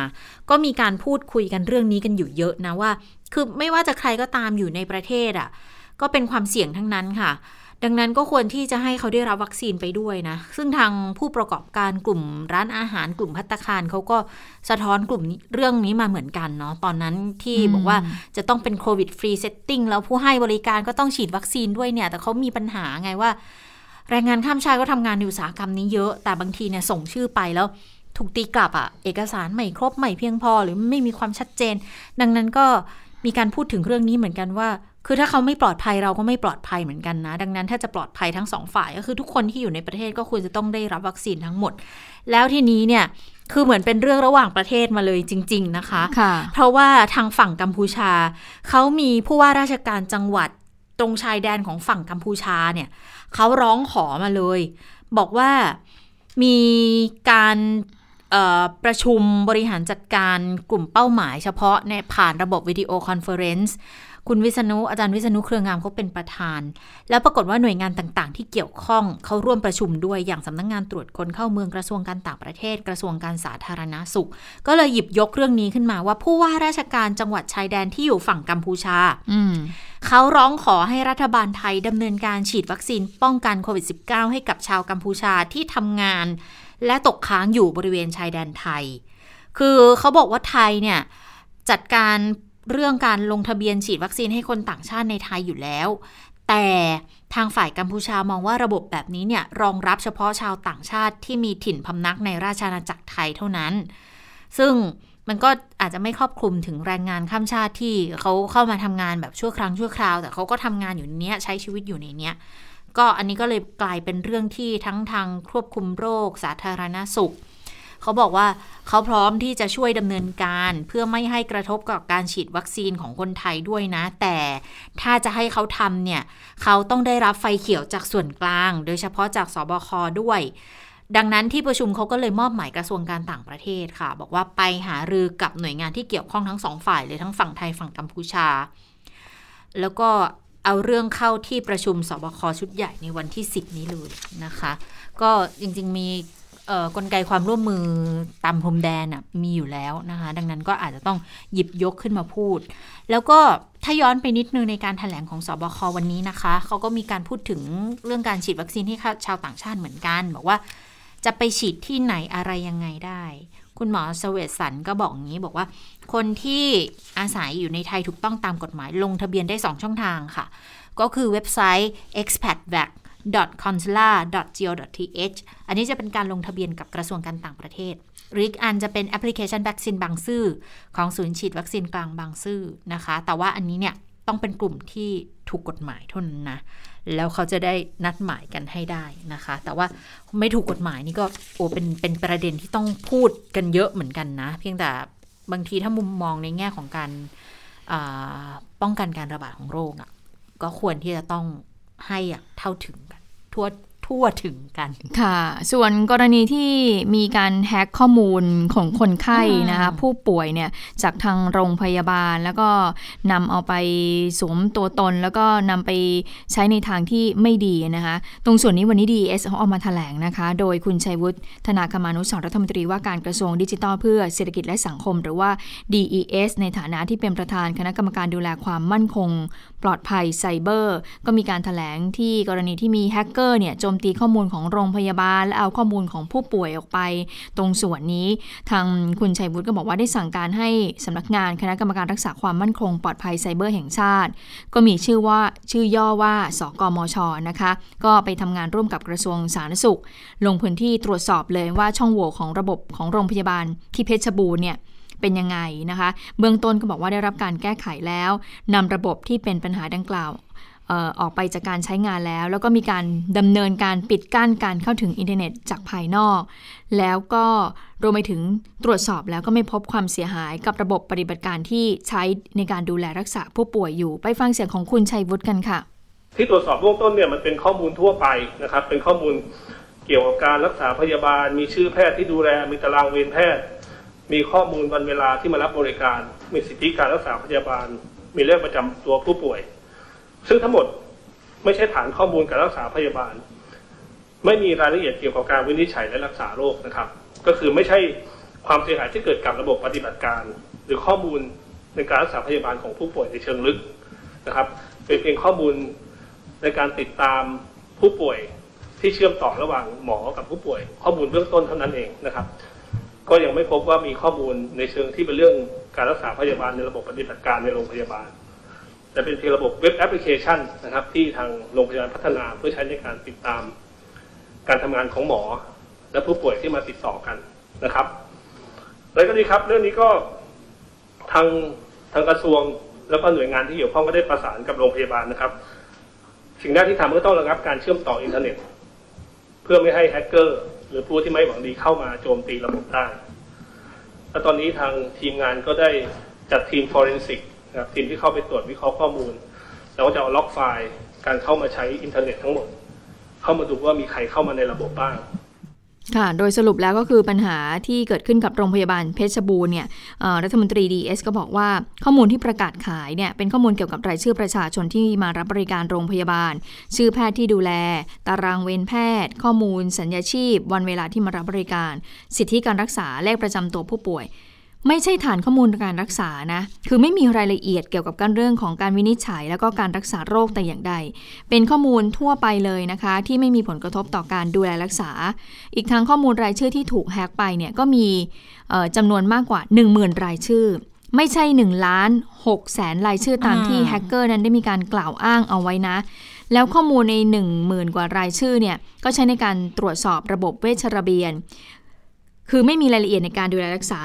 ก็มีการพูดคุยกันเรื่องนี้กันอยู่เยอะนะว่า คือไม่ว่าจะใครก็ตามอยู่ในประเทศอะ่ะ ก็เป็นความเสี่ยงทั้งนั้นค่ะ ดังนั้นก็ควรที่จะให้เขาได้รับวัคซีนไปด้วยนะ ซึ่งทางผู้ประกอบการกลุ่มร้านอาหารกลุ่มภัตตาคารเขาก็สะท้อนกลุ่มเรื่องนี้มาเหมือนกันเนาะตอนนั้นที่บอกว่าจะต้องเป็น COVID free setting แล้วผู้ให้บริการก็ต้องฉีดวัคซีนด้วยเนี่ย แต่เขามีปัญหาไงว่า แรงงานข้ามชาติก็ทำงานในอุตสาหกรรมนี้เยอะ แต่บางทีเนี่ยส่งชื่อไปแล้วถูกตีกลับอะเอกสารไม่ครบไม่เพียงพอหรือไม่มีความชัดเจน ดังนั้นก็มีการพูดถึงเรื่องนี้เหมือนกันว่า คือถ้าเขาไม่ปลอดภัยเราก็ไม่ปลอดภัยเหมือนกันนะ ดังนั้นถ้าจะปลอดภัยทั้งสองฝ่าย ก็คือทุกคนที่อยู่ในประเทศก็ควรจะต้องได้รับวัคซีนทั้งหมด แล้วทีนี้เนี่ยคือเหมือนเป็นเรื่องระหว่างประเทศมาเลยจริง ๆนะคะคะเพราะว่าทางฝั่งกัมพูชา เขามีผู้ว่าราชการจังหวัดตรงชายแดนของฝั่งกัมพูชาเนี่ยเขาร้องขอมาเลย บอกว่ามีการ ประชุมบริหารจัดการกลุ่มเป้าหมายเฉพาะในผ่านระบบ video conference คุณวิษณุอาจารย์วิษณุเครืองามเขาเป็นประธาน แล้วปรากฏว่าหน่วยงานต่างๆ ที่เกี่ยวข้องเขาร่วมประชุมด้วยอย่างสำนักงานตรวจคนเข้าเมืองกระทรวงการต่างประเทศ กระทรวงการสาธารณสุข ก็เลยหยิบยกเรื่องนี้ขึ้นมาว่าผู้ว่าราชการจังหวัดชายแดนที่อยู่ฝั่งกัมพูชาเขาร้องขอให้รัฐบาลไทยดำเนินการฉีดวัคซีนป้องกันโควิด -19 ให้กับชาวกัมพูชาที่ทำงาน และตกค้างอยู่บริเวณชายแดนไทย คือเขาบอกว่าไทยเนี่ยจัดการเรื่องการลงทะเบียนฉีดวัคซีนให้คนต่างชาติในไทยอยู่แล้ว แต่ทางฝ่ายกัมพูชามองว่าระบบแบบนี้เนี่ยรองรับเฉพาะชาวต่างชาติที่มีถิ่นพำนักในราชอาณาจักรไทยเท่านั้น ซึ่งมันก็อาจจะไม่ครอบคลุมถึงแรงงานข้ามชาติที่เขาเข้ามาทำงานแบบชั่วครั้งชั่วคราว แต่เขาก็ทำงานอยู่ในเนี้ยใช้ชีวิตอยู่ในเนี้ย ก็อันนี้ก็เลยกลายเป็นเรื่องที่ทั้งทางควบคุมโรค สาธารณสุข เขาบอกว่าเขาพร้อมที่จะช่วยดำเนินการเพื่อไม่ให้กระทบกับการฉีดวัคซีนของคนไทยด้วยนะ แต่ถ้าจะให้เขาทำเนี่ย เขาต้องได้รับไฟเขียวจากส่วนกลาง โดยเฉพาะจากสบคด้วย ดังนั้นที่ประชุมเขาก็เลยมอบหมายกระทรวงการต่างประเทศค่ะ บอกว่าไปหารือกับหน่วยงานที่เกี่ยวข้องทั้งสองฝ่ายเลยทั้งฝั่งไทยฝั่งกัมพูชา แล้วก็ เอาเรื่องเข้าที่ประชุมสบคชุดใหญ่ในวันที่ 10 นี้เลยนะคะ ก็จริงๆมีกลไกความร่วมมือตามพรมแดนมีอยู่แล้วนะคะ ดังนั้นก็อาจจะต้องหยิบยกขึ้นมาพูด แล้วก็ถ้าย้อนไปนิดนึงในการถแถลงของสบควันนี้นะคะ เขาก็มีการพูดถึงเรื่องการฉีดวัคซีนให้ชาวต่างชาติเหมือนกัน บอกว่าจะไปฉีดที่ไหนอะไรยังไงได้ คุณหมอสเวตสันก็บอกอย่างนี้บอกว่า คนที่อาศัยอยู่ในไทยถูกต้องตามกฎหมายลงทะเบียนได้ 2 ช่องทางค่ะ ก็คือเว็บไซต์ expatvac consular.go.th อันนี้จะเป็นการลงทะเบียนกับกระทรวงการต่างประเทศ หรืออีกอันจะเป็นแอปพลิเคชันวัคซีนบางซื่อของศูนย์ฉีดวัคซีนกลางบางซื่อนะคะ แต่ว่าอันนี้เนี่ยต้องเป็นกลุ่มที่ถูกกฎหมายเท่านั้นนะ แล้วเขาจะได้นัดหมายกันให้ได้นะคะ แต่ว่าไม่ถูกกฎหมายนี่ก็โอ้เป็นเป็นประเด็นที่ต้องพูดกันเยอะเหมือนกันนะ เพียงแต่บางทีถ้ามุมมองในแง่ของการป้องกันการระบาดของโรคอะ่ะก็ควรที่จะต้องให้เท่าถึงกันทั่ว ทั่วถึงกันค่ะ ส่วนกรณีที่มีการแฮ็กข้อมูลของคนไข้นะคะผู้ป่วยเนี่ยจากทางโรงพยาบาล แล้วก็นำเอาไปสวมตัวตน แล้วก็นำไปใช้ในทางที่ไม่ดีนะคะ ตรงส่วนนี้วันนี้ DES เขาออกมาแถลงนะคะ โดยคุณชัยวุฒิธนาคมานุสรณ์รัฐมนตรีว่าการกระทรวงดิจิทัลเพื่อเศรษฐกิจและสังคม หรือว่า DES ในฐานะที่เป็นประธานคณะกรรมการดูแลความมั่นคง ปลอดภัยไซเบอร์ ก็มีการแถลงที่กรณีที่มีแฮกเกอร์เนี่ยโจมตีข้อมูลของโรงพยาบาล และเอาข้อมูลของผู้ป่วยออกไป ตรงส่วนนี้ทางคุณชัยวุฒิก็บอกว่าได้สั่งการให้สำนักงานคณะกรรมการรักษาความมั่นคงปลอดภัยไซเบอร์แห่งชาติ ก็มีชื่อว่าชื่อย่อว่าสกมชนะคะ ก็ไปทำงานร่วมกับกระทรวงสาธารณสุข ลงพื้นที่ตรวจสอบเลยว่าช่องโหว่ของระบบของโรงพยาบาลที่เพชรบูรณ์เนี่ยเป็นยังไงนะคะ เบื้องต้นก็บอกว่าได้รับการแก้ไขแล้วนำระบบที่เป็นปัญหาดังกล่าว ออกไปจากการใช้งานแล้ว แล้วก็มีการดำเนินการปิดกั้นการเข้าถึงอินเทอร์เน็ตจากภายนอก แล้วก็รวมไปถึงตรวจสอบแล้วก็ไม่พบความเสียหายกับระบบปฏิบัติการที่ใช้ในการดูแลรักษาผู้ป่วยอยู่ ไปฟังเสียงของคุณชัยวุฒิกันค่ะ ที่ตรวจสอบเบื้องต้นเนี่ยมันเป็นข้อมูลทั่วไปนะครับเป็นข้อมูลเกี่ยวกับการรักษาพยาบาล มีชื่อแพทย์ที่ดูแลมีตารางเวรแพทย์ มีข้อมูลวันเวลาที่มารับบริการ มีสิทธิการรักษาพยาบาล มีเลขประจำตัวผู้ป่วย ซึ่งทั้งหมดไม่ใช่ฐานข้อมูลการรักษาพยาบาล ไม่มีรายละเอียดเกี่ยวกับการวินิจฉัยและรักษาโรคนะครับ ก็คือไม่ใช่ความเสียหายที่เกิดกับระบบปฏิบัติการ หรือข้อมูลในการรักษาพยาบาลของผู้ป่วยในเชิงลึกนะครับ เป็นเพียงข้อมูลในการติดตามผู้ป่วยที่เชื่อมต่อระหว่างหมอกับผู้ป่วย ข้อมูลเบื้องต้นเท่านั้นเองนะครับ ก็ยังไม่พบว่ามีข้อมูลในเชิงที่เป็นเรื่องการรักษาพยาบาลในระบบปฏิบัติการในโรงพยาบาล แต่เป็นเพียงระบบเว็บแอปพลิเคชันนะครับ ที่ทางโรงพยาบาลพัฒนาเพื่อใช้ในการติดตาม การทำงานของหมอ และผู้ป่วยที่มาติดต่อกันนะครับแล้วก็ดีครับ เรื่องนี้ก็ทางทางกระทรวง แล้วก็หน่วยงานที่เกี่ยวข้องก็ได้ประสานกับโรงพยาบาลนะครับ สิ่งแรกที่ทำก็ต้องระงับการเชื่อมต่ออินเทอร์เน็ต เพื่อไม่ให้แฮกเกอร์หรือผู้ที่ไม่หวังดีเข้ามาโจมตีระบบได้และตอนนี้ทางทีมงานก็ได้จัดทีม forensic นะทีมที่เข้าไปตรวจวิเคราะห์ข้อมูลเราก็จะเอา log file การเข้ามาใช้อินเทอร์เน็ตทั้งหมด เข้ามาดูว่ามีใครเข้ามาในระบบบ้างค่ะ โดยสรุปแล้วก็คือปัญหาที่เกิดขึ้นกับโรงพยาบาลเพชรบูรณ์เนี่ยรัฐมนตรี DES ก็บอกว่าข้อมูลที่ประกาศขายเนี่ยเป็นข้อมูลเกี่ยวกับรายชื่อประชาชนที่มารับบริการโรงพยาบาล ชื่อแพทย์ที่ดูแล ตารางเวรแพทย์ ข้อมูล สัญญาชีพ วันเวลาที่มารับบริการ สิทธิการรักษาเลขประจำตัวผู้ป่วย ไม่ใช่ฐานข้อมูลการรักษานะ คือไม่มีรายละเอียดเกี่ยวกับการเรื่องของการวินิจฉัย แล้วก็การรักษาโรคแต่อย่างใด เป็นข้อมูลทั่วไปเลยนะคะ ที่ไม่มีผลกระทบต่อการดูแลรักษา อีกทั้งข้อมูลรายชื่อที่ถูกแฮกไปเนี่ยก็มีจำนวนมากกว่า 10,000 รายชื่อ ไม่ใช่1ล้าน6แสนรายชื่อตามที่แฮกเกอร์นั้นได้มีการกล่าวอ้างเอาไว้นะแล้วข้อมูลใน 1 0,000 กว่ารายชื่อเนี่ย ก็ใช้ในการตรวจสอบระบบเวชระเบียน คือไม่มีรายละเอียดในการดูแลรักษา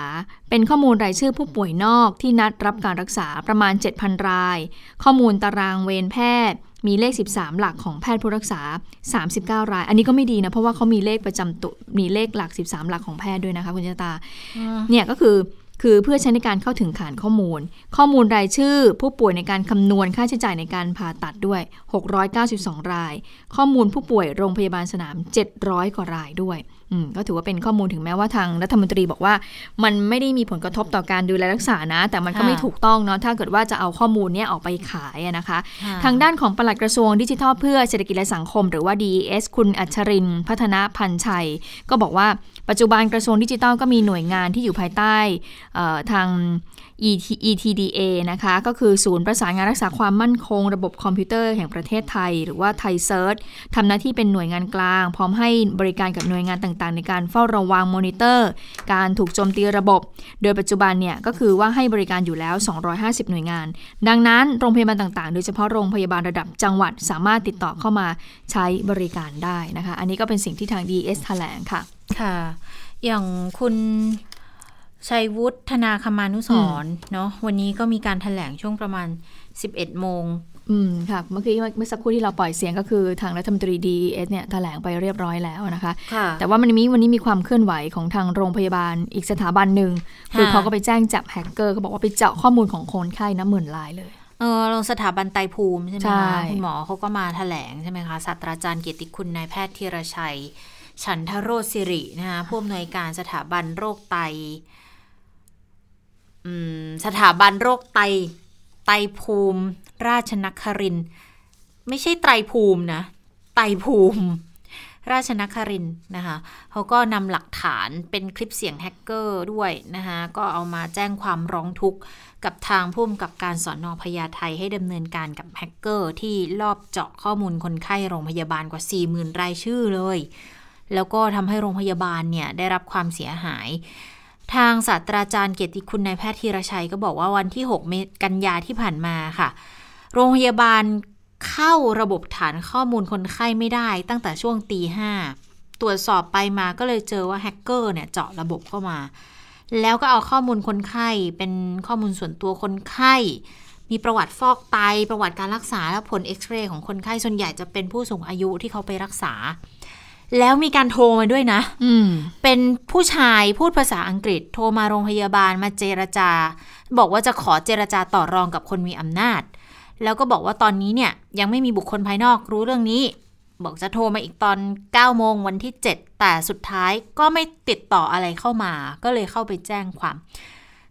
เป็นข้อมูลรายชื่อผู้ป่วยนอกที่นัดรับการรักษาประมาณ 7,000 ราย ข้อมูลตารางเวรแพทย์ มีเลข 13 หลักของแพทย์ผู้รักษา 39 ราย อันนี้ก็ไม่ดีนะ เพราะว่าเขามีเลขประจำตัวมีเลขหลัก 13 หลักของแพทย์ด้วยนะคะคุณชะตา เนี่ยก็คือคือเพื่อใช้ในการเข้าถึงฐานข้อมูล ข้อมูลรายชื่อ ผู้ป่วยในการคำนวณค่าใช้จ่ายในการผ่าตัดด้วย 692 ราย ข้อมูลผู้ป่วยโรงพยาบาลสนาม 700 กว่ารายด้วยอืม ก็ถือว่าเป็นข้อมูลถึงแม้ว่าทางรัฐมนตรีบอกว่า มันไม่ได้มีผลกระทบต่อการดูแลรักษานะ แต่มันก็ไม่ค่ะถูกต้องเนาะถ้าเกิดว่าจะเอาข้อมูลเนี้ยออกไปขายอะนะคะค่ะทางด้านของปลัดกระทรวงดิจิทัลเพื่อเศรษฐกิจและสังคม หรือว่า DES คุณอัจฉรินทร์พัฒนพันธ์ชัย ก็บอกว่าปัจจุบันกระทรวงดิจิทัลก็มีหน่วยงานที่อยู่ภายใต้เอ่อทาง ET ETDA นะคะ ก็คือศูนย์ประสานงานรักษาความมั่นคง ระบบคอมพิวเตอร์แห่งประเทศไทย หรือว่า ThaiCERTทำหน้าที่เป็นหน่วยงานกลาง พร้อมให้บริการกับหน่วยงานต่างๆ ในการเฝ้าระวังมอนิเตอร์ การถูกโจมตีระบบ โดยปัจจุบันเนี่ยก็คือว่าให้บริการอยู่แล้ว 250 หน่วยงาน ดังนั้นโรงพยาบาลต่างๆ โดยเฉพาะโรงพยาบาลระดับจังหวัดสามารถติดต่อเข้ามาใช้บริการได้นะคะ อันนี้ก็เป็นสิ่งที่ทาง DS แถลงค่ะ ค่ะ อย่างคุณชัยวุฒิธนาคมานุสรณ์เนาะวันนี้ก็มีการถแถลงช่วงประมาณ 11 โมง อืมค่ะเมื่อกี้เมื่อสักครู่ที่เราปล่อยเสียงก็คือทางรัฐมนตรี DES เนี่ยแถลงไปเรียบร้อยแล้วนะคะค่ะแต่ว่ามันมีวันนี้มีความเคลื่อนไหวของทางโรงพยาบาลอีกสถาบันหนึ่งคือค่ะเขาก็ไปแจ้งจับแฮกเกอร์เขาบอกว่าไปเจาะข้อมูลของคนไข้นะหมื่นรายเลยเออโรงสถาบันไตรภูมิใช่ไหมใช่คะคุณหมอเขาก็มาถแถลงใช่ไหมคะศาสตราจารย์เกียรติคุณนายแพทย์ธีรชัย ฉันทโรจน์สิรินะคะผู้อำนวยการสถาบันโรคไตอืมสถาบันโรคไตไตภูมิ ราชนคริน ไม่ใช่ไตรภูมินะ ไตรภูมิ ราชนครินนะคะเขาก็นำหลักฐานเป็นคลิปเสียงแฮกเกอร์ด้วยนะคะก็เอามาแจ้งความร้องทุกข์กับทางผู้กำกับการสอนอพญาไทให้ดำเนินการกับแฮกเกอร์ที่ลอบเจาะข้อมูลคนไข้โรงพยาบาลกว่า 40,000 รายชื่อเลย แล้วก็ทำให้โรงพยาบาลเนี่ยได้รับความเสียหายทางศาสตราจารย์เกียรติคุณนายแพทย์ธีรชัยก็บอกว่าวันที่6เมษกันยาที่ผ่านมาค่ะ โรงพยาบาลเข้าระบบฐานข้อมูลคนไข้ไม่ได้ตั้งแต่ช่วงตีห้าตรวจสอบไปมาก็เลยเจอว่าแฮกเกอร์เนี่ยเจาะระบบเข้ามา แล้วก็เอาข้อมูลคนไข้เป็นข้อมูลส่วนตัวคนไข้ มีประวัติฟอกไต ประวัติการรักษาและผลเอ็กซเรย์ของคนไข้ส่วนใหญ่จะเป็นผู้สูงอายุที่เขาไปรักษา แล้วมีการโทรมาด้วยนะเป็นผู้ชายพูดภาษาอังกฤษ โทรมาโรงพยาบาลมาเจรจา บอกว่าจะขอเจรจาต่อรองกับคนมีอำนาจ แล้วก็บอกว่าตอนนี้เนี่ยยังไม่มีบุคคลภายนอกรู้เรื่องนี้ บอกจะโทรมาอีกตอน 9 โมงวันที่ 7 แต่สุดท้ายก็ไม่ติดต่ออะไรเข้ามา ก็เลยเข้าไปแจ้งความ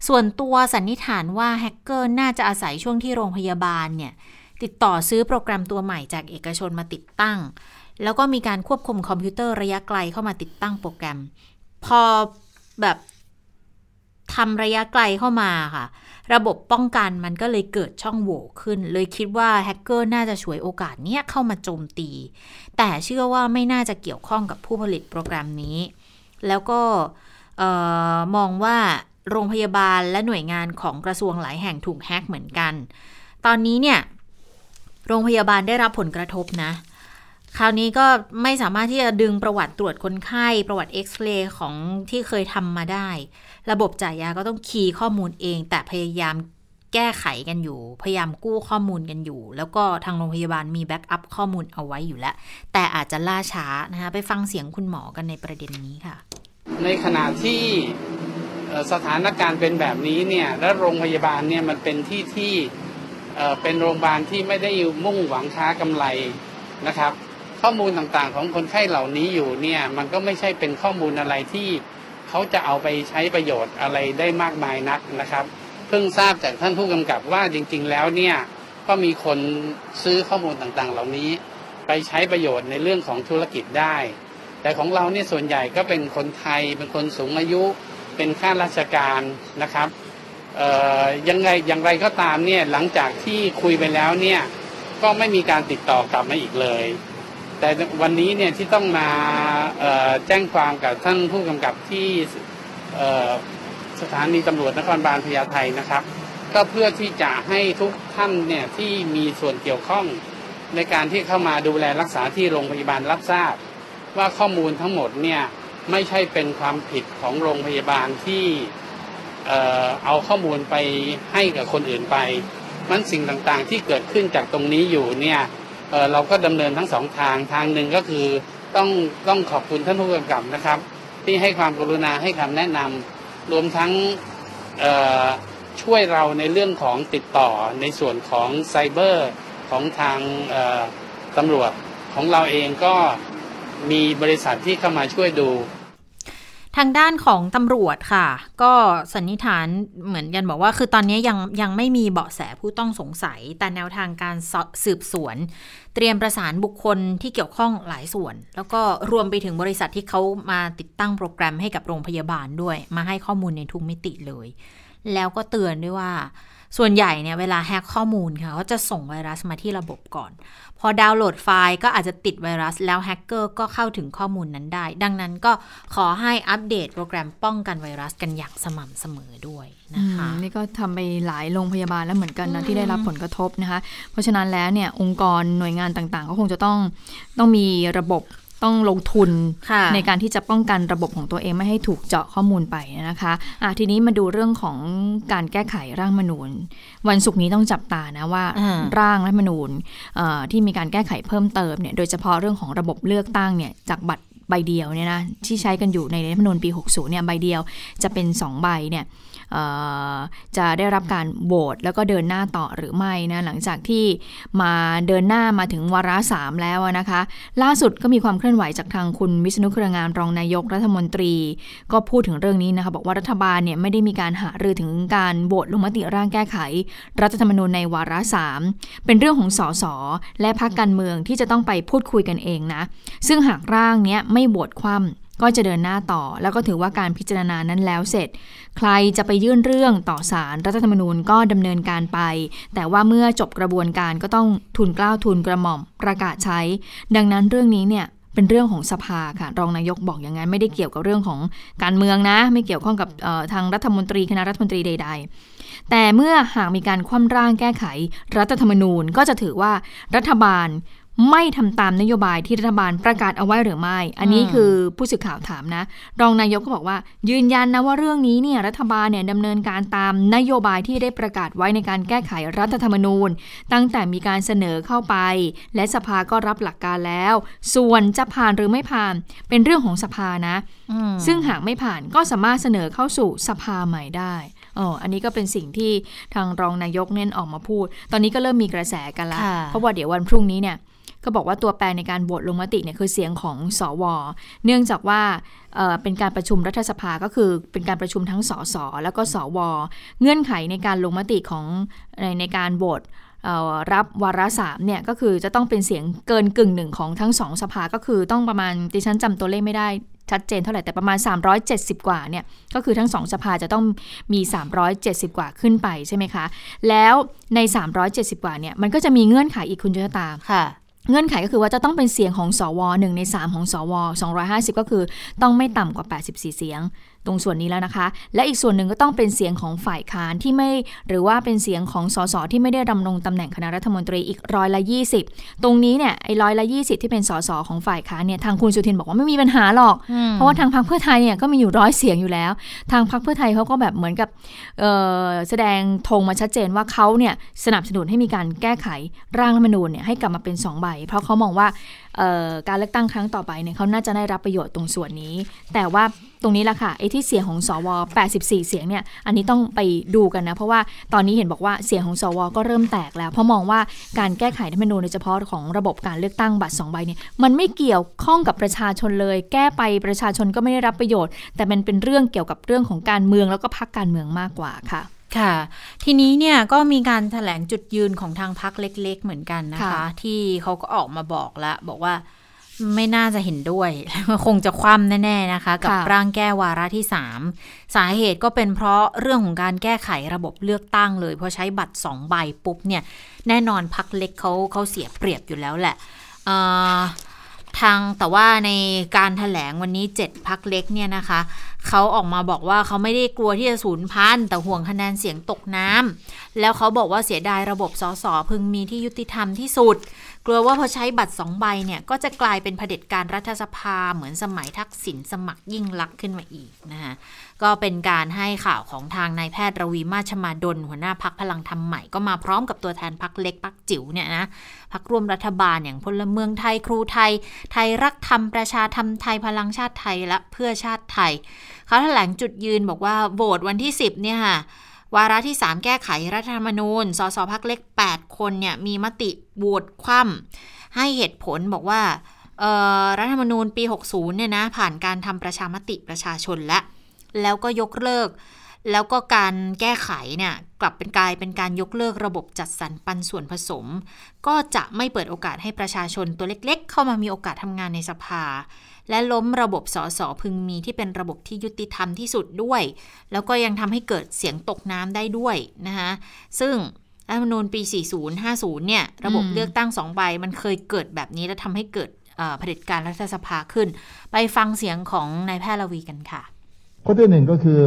ส่วนตัวสันนิษฐานว่าแฮกเกอร์น่าจะอาศัยช่วงที่โรงพยาบาลเนี่ยติดต่อซื้อโปรแกรมตัวใหม่จากเอกชนมาติดตั้ง แล้วก็มีการควบคุมคอมพิวเตอร์ระยะไกลเข้ามาติดตั้งโปรแกรม พอแบบทำระยะไกลเข้ามาค่ะ ระบบป้องกันมันก็เลยเกิดช่องโหว่ขึ้น เลยคิดว่าแฮกเกอร์น่าจะฉวยโอกาสเนี้ยเข้ามาโจมตี แต่เชื่อว่าไม่น่าจะเกี่ยวข้องกับผู้ผลิตโปรแกรมนี้ แล้วก็มองว่าโรงพยาบาลและหน่วยงานของกระทรวงหลายแห่งถูกแฮกเหมือนกัน ตอนนี้เนี่ยโรงพยาบาลได้รับผลกระทบนะ คราวนี้ก็ไม่สามารถที่จะดึงประวัติตรวจคนไข้ ประวัติเอ็กซเรย์ของที่เคยทำมาได้ ระบบจ่ายยาก็ต้อง key ข้อมูลเอง แต่พยายามแก้ไขกันอยู่ พยายามกู้ข้อมูลกันอยู่ แล้วก็ทางโรงพยาบาลมี backup ข้อมูลเอาไว้อยู่แล้ว แต่อาจจะล่าช้านะคะไปฟังเสียงคุณหมอกันในประเด็นนี้ค่ะ ในขณะที่สถานการณ์เป็นแบบนี้เนี่ยและโรงพยาบาลเนี่ยมันเป็นที่ที่เป็นโรงพยาบาลที่ไม่ได้มุ่งหวังค้ากำไรนะครับ ข้อมูลต่างๆของคนไข้เหล่านี้อยู่เนี่ยมันก็ไม่ใช่เป็นข้อมูลอะไรที่ เขาจะเอาไปใช้ประโยชน์อะไรได้มากมายนักนะครับ เพิ่งทราบจากท่านผู้กำกับว่าจริง ๆ แล้วเนี่ยก็มีคนซื้อข้อมูลต่างๆ เหล่านี้ ไปใช้ประโยชน์ในเรื่องของธุรกิจได้ แต่ของเราเนี่ยส่วนใหญ่ก็เป็นคนไทย เป็นคนสูงอายุ เป็นข้าราชการนะครับยังไงอย่างไรก็ตามเนี่ยหลังจากที่คุยไปแล้วเนี่ยก็ไม่มีการติดต่อกลับมาอีกเลย แต่วันนี้เนี่ยที่ต้องมาแจ้งความกับท่านผู้กำกับที่สถานีตำรวจนครบาลพญาไทนะครับ ก็เพื่อที่จะให้ทุกท่านเนี่ยที่มีส่วนเกี่ยวข้องในการที่เข้ามาดูแลรักษาที่โรงพยาบาลรับทราบ ว่าข้อมูลทั้งหมดเนี่ยไม่ใช่เป็นความผิดของโรงพยาบาลที่เอาข้อมูลไปให้กับคนอื่นไปมันสิ่งต่างๆที่เกิดขึ้นจากตรงนี้อยู่เนี่ย เเราก็ดำเนินทั้งสองทางทางหนึ่งก็คือต้องต้องขอบคุณท่านผู้กำกับนะครับ ที่ให้ความกรุณาให้คำแนะนำรวมทั้งช่วยเราในเรื่องของติดต่อในส่วนของไซเบอร์ของทางตำรวจของเราเองก็มีบริษัทที่เข้ามาช่วยดู ทางด้านของตำรวจค่ะ ก็สันนิษฐานเหมือนกันบอกว่า คือตอนนี้ยังยังไม่มีเบาะแสผู้ต้องสงสัย แต่แนวทางการสสืบสวน เตรียมประสานบุคคลที่เกี่ยวข้องหลายส่วน แล้วก็รวมไปถึงบริษัทที่เขามาติดตั้งโปรแกรมให้กับโรงพยาบาลด้วย มาให้ข้อมูลในทุกมิติเลย แล้วก็เตือนด้วยว่า ส่วนใหญ่เนี่ยเวลาแฮกข้อมูลค่ะเขาจะส่งไวรัสมาที่ระบบก่อน พอดาวน์โหลดไฟล์ก็อาจจะติดไวรัส แล้วแฮกเกอร์ก็เข้าถึงข้อมูลนั้นได้ ดังนั้นก็ขอให้อัปเดตโปรแกรมป้องกันไวรัสกันอย่างสม่ำเสมอด้วยนะคะอืมนี่ก็ทำไปหลายโรงพยาบาลแล้วเหมือนกันอืนะมที่ได้รับผลกระทบนะคะ เพราะฉะนั้นแล้วเนี่ยองค์กรหน่วยงานต่างๆ ก็คงจะต้องต้องมีระบบ ต้องลงทุนค่ะในการที่จะป้องกันระบบของตัวเองไม่ให้ถูกเจาะข้อมูลไปนะคะอะทีนี้มาดูเรื่องของการแก้ไขร่างรัฐธรรมนูญ วันศุกร์นี้ต้องจับตานะว่าอ่าร่างรัฐธรรมนูญเอ่อที่มีการแก้ไขเพิ่มเติมเนี่ยโดยเฉพาะเรื่องของระบบเลือกตั้งเนี่ยจากบัตร ใบเดียวเนี่ยนะที่ใช้กันอยู่ในรัฐธรรมนูญปี 60เนี่ยใบเดียวจะเป็น 2 ใบเนี่ยจะได้รับการโหวตแล้วก็เดินหน้าต่อหรือไม่นะหลังจากที่มาเดินหน้ามาถึงวาระสามแล้วนะคะ ล่าสุดก็มีความเคลื่อนไหวจากทางคุณวิษณุเครืองามรองนายกรัฐมนตรี ก็พูดถึงเรื่องนี้นะคะบอกว่ารัฐบาลเนี่ยไม่ได้มีการหารือถึงการโหวตลงมติร่างแก้ไข รัฐธรรมนูญในวาระสามเป็นเรื่องของสสและพรรคการเมืองที่จะต้องไปพูดคุยกันเองนะซึ่งหากร่างเนี้ยไม่โหวตคว่ำก็จะเดินหน้าต่อ แล้วก็ถือว่าการพิจารณานั้นแล้วเสร็จ ใครจะไปยื่นเรื่องต่อศาลรัฐธรรมนูญก็ดำเนินการไป แต่ว่าเมื่อจบกระบวนการก็ต้องทุนกล้าวทุนกระหม่อมประกาศใช้ ดังนั้นเรื่องนี้เนี่ยเป็นเรื่องของสภาค่ะ รองนายกบอกอย่างนั้นไม่ได้เกี่ยวกับเรื่องของการเมืองนะ ไม่เกี่ยวข้องกับทางรัฐมนตรีคณะรัฐมนตรีใด ๆ แต่เมื่อหากมีการคว่ำร่างแก้ไข รัฐธรรมนูญก็จะถือว่ารัฐบาล ไม่ทำตามนโยบายที่รัฐบาลประกาศเอาไว้หรือไม่ อันนี้อืมคือผู้สื่อข่าวถามนะ รองนายกก็บอกว่า ยืนยันนะว่าเรื่องนี้เนี่ยรัฐบาลเนี่ยดำเนินการตามนโยบายที่ได้ประกาศไว้ในการแก้ไขรัฐธรรมนูญ ตั้งแต่มีการเสนอเข้าไป และสภาก็รับหลักการแล้ว ส่วนจะผ่านหรือไม่ผ่าน เป็นเรื่องของสภานะอืมซึ่งหากไม่ผ่านก็สามารถเสนอเข้าสู่สภาใหม่ได้อ๋ออันนี้ก็เป็นสิ่งที่ทางรองนายกเน้นออกมาพูด ตอนนี้ก็เริ่มมีกระแสกันละค่ะเพราะว่าเดี๋ยววันพรุ่งนี้เนี่ย ก็บอกว่าตัวแปรในการโหวตลงมติเนี่ยคือเสียงของสวเนื่องจากว่าเป็นการประชุมรัฐสภาก็คือเป็นการประชุมทั้งสสแล้วก็สว เงื่อนไขในการลงมติของในในการโหวตรับวาระสามเนี่ยก็คือจะต้องเป็นเสียงเกินกึ่งหนึ่งของทั้งสองสภาก็คือต้องประมาณดิฉันจำตัวเลขไม่ได้ชัดเจนเท่าไหร่แต่ประมาณ 370 กว่าเนี่ยก็คือทั้งสองสภาจะต้องมี 370 กว่าขึ้นไปใช่ไหมคะ แล้วใน 370 กว่าเนี่ยมันก็จะมีเงื่อนไขอีกคุณจุตาค่ะ เงื่อนไขก็คือว่าจะต้องเป็นเสียงของสวหนึ่งใน 3 ของสว 250 ก็คือต้องไม่ต่ำกว่า 84 เสียง ตรงส่วนนี้แล้วนะคะ และอีกส่วนหนึ่งก็ต้องเป็นเสียงของฝ่ายค้านที่ไม่หรือว่าเป็นเสียงของสสที่ไม่ได้ดำรงตำแหน่งคณะรัฐมนตรีอีกร้อยละ20 ตรงนี้เนี่ยไอ้ร้อยละ20 ที่เป็นสสของฝ่ายค้านเนี่ยทางคุณสุทินบอกว่าไม่มีปัญหาหรอก เพราะว่าทางพรรคเพื่อไทยเนี่ยก็มีอยู่ร้อยเสียงอยู่แล้ว ทางพรรคเพื่อไทยเขาก็แบบเหมือนกับเอ่อแสดงธงมาชัดเจนว่าเขาเนี่ยสนับสนุนให้มีการแก้ไขร่างรัฐธรรมนูญเนี่ยให้กลับมาเป็นสองใบเพราะเขามองว่าเอ่อ การเลือกตั้งครั้งต่อไปเนี่ยเขาน่าจะได้รับประโยชน์ตรงส่วนนี้ แต่ว่าตรงนี้แหละค่ะไอ้ที่เสียงของสว 84 เสียงเนี่ยอันนี้ต้องไปดูกันนะ เพราะว่าตอนนี้เห็นบอกว่าเสียงของสว ก็เริ่มแตกแล้ว เพราะมองว่าการแก้ไขธรรมนูญโดยเฉพาะของระบบการเลือกตั้งบัตรสองใบเนี่ยมันไม่เกี่ยวข้องกับประชาชนเลย แก้ไปประชาชนก็ไม่ได้รับประโยชน์ แต่มันเป็นเรื่องเกี่ยวกับเรื่องของการเมืองแล้วก็พรรคการเมืองมากกว่าค่ะค่ะ ทีนี้เนี่ยก็มีการถแถลงจุดยืนของทางพักเล็ก ๆ เหมือนกันนะคะค่ะที่เขาก็ออกมาบอกแล้วบอกว่าไม่น่าจะเห็นด้วย คงจะคว่ำแน่ ๆ นะคะ กับค่ะร่างแก้วาระที่ 3 สาเหตุก็เป็นเพราะเรื่องของการแก้ไขระบบเลือกตั้งเลย เพราะใช้บัตร 2 ใบปุ๊บเนี่ย แน่นอนพักเล็กเขาเขาเสียเปรียบอยู่แล้วแหละเอ่อทางแต่ว่าในการถแถลงวันนี้ 7พักเล็กเนี่ยนะคะ เขาออกมาบอกว่าเขาไม่ได้กลัวที่จะสูญพันธุ์แต่ห่วงคะแนนเสียงตกน้ำแล้วเขาบอกว่าเสียดายระบบสสพึงมีที่ยุติธรรมที่สุด กลัวว่าพอใช้บัตรสองใบเนี่ย ก็จะกลายเป็นเผด็จการรัฐสภาเหมือนสมัยทักษิณสมัครยิ่งลักษณ์ขึ้นมาอีกนะคะก็เป็นการให้ข่าวของทางนายแพทย์รวีมาชมาดล หัวหน้าพักพลังธรรมใหม่ก็มาพร้อมกับตัวแทนพักเล็กพักจิ๋วเนี่ยนะพักร่วมรัฐบาลอย่างพลเมืองไทยครูไทย ไทยรักธรรมประชาธรรมไทยพลังชาติไทยและเพื่อชาติไทย เขาแถลงจุดยืนบอกว่าโหวตวันที่ 10 เนี่ยค่ะวาระที่ 3 แก้ไขรัฐธรรมนูญ สสพักเล็ก 8 คนเนี่ยมีมติโหวตคว่ำให้เหตุผลบอกว่ารัฐธรรมนูญปี 60 เนี่ยนะผ่านการทำประชามติประชาชนและ แล้วก็ยกเลิก แล้วก็การแก้ไขเนี่ยกลับเป็นกลายเป็นการยกเลิกระบบจัดสรรปันส่วนผสม ก็จะไม่เปิดโอกาสให้ประชาชนตัวเล็กๆ เข้ามามีโอกาสทำงานในสภา และล้มระบบสสพึงมีที่เป็นระบบที่ยุติธรรมที่สุดด้วย แล้วก็ยังทำให้เกิดเสียงตกน้ำได้ด้วยนะคะซึ่งรัฐธรรมนูญปี 4050 เนี่ย ระบบเลือกตั้งสองใบมันเคยเกิดแบบนี้แล้วทำให้เกิดเผด็จการรัฐสภาขึ้น ไปฟังเสียงของนายแพทย์ลวีกันค่ะ ข้อที่หนึ่งก็คือ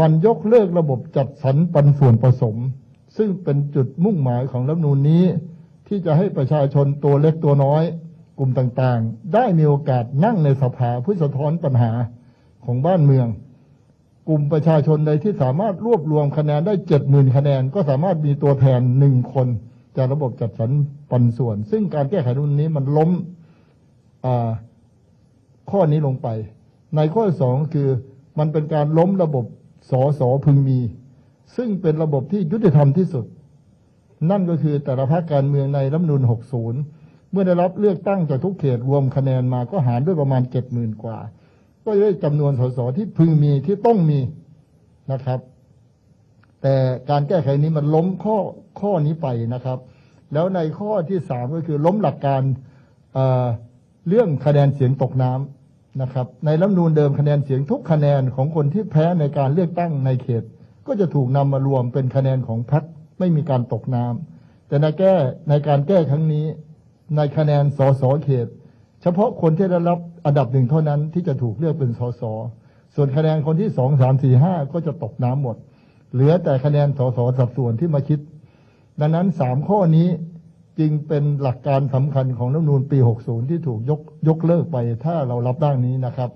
มันยกเลิกระบบจัดสรรปันส่วนผสม ซึ่งเป็นจุดมุ่งหมายของรัฐมนูนนี้ ที่จะให้ประชาชนตัวเล็กตัวน้อย กลุ่มต่างๆ ได้มีโอกาสนั่งในสภาเพื่อสะท้อนปัญหาของบ้านเมือง กลุ่มประชาชนใดที่สามารถรวบรวมคะแนนได้เจ็ดหมื่นคะแนน ก็สามารถมีตัวแทนหนึ่งคนจากระบบจัดสรรปันส่วน ซึ่งการแก้ไขรุ่นนี้มันล้มข้อนี้ลงไป ในข้อสองคือมันเป็นการล้มระบบสอสอพึงมี ซึ่งเป็นระบบที่ยุติธรรมที่สุด นั่นก็คือแต่ละภาคการเมืองในรัฐนูล60 เมื่อได้รับเลือกตั้งจากทุกเขตรวมคะแนนมาก็หารด้วยประมาณเจ็ดหมื่นกว่า ก็ได้จำนวนสสที่พึงมีที่ต้องมีนะครับ แต่การแก้ไขนี้มันล้มข้อข้อนี้ไปนะครับ แล้วในข้อที่สามก็คือล้มหลักการเเรื่องคะแนนเสียงตกน้ำนะครับ ในรัฐนูนเดิมคะแนนเสียงทุกคะแนนของคนที่แพ้ในการเลือกตั้งในเขต ก็จะถูกนำมารวมเป็นคะแนนของพรรคไม่มีการตกน้ำแต่ในแก้ในการแก้ครั้งนี้ ในคะแนนสสเขต เฉพาะคนที่ได้รับอันดับหนึ่งเท่านั้นที่จะถูกเลือกเป็นสสส่วนคะแนนคนที่สองสามสี่ห้าก็จะตกน้ำหมด เหลือแต่คะแนนสสสัดส่วนที่มาคิด ดังนั้นสามข้อนี้จึงเป็นหลักการสำคัญของรัฐนูลปี 60 ที่ถูกยกยกเลิกไปถ้าเรารับด้านนี้นะครับ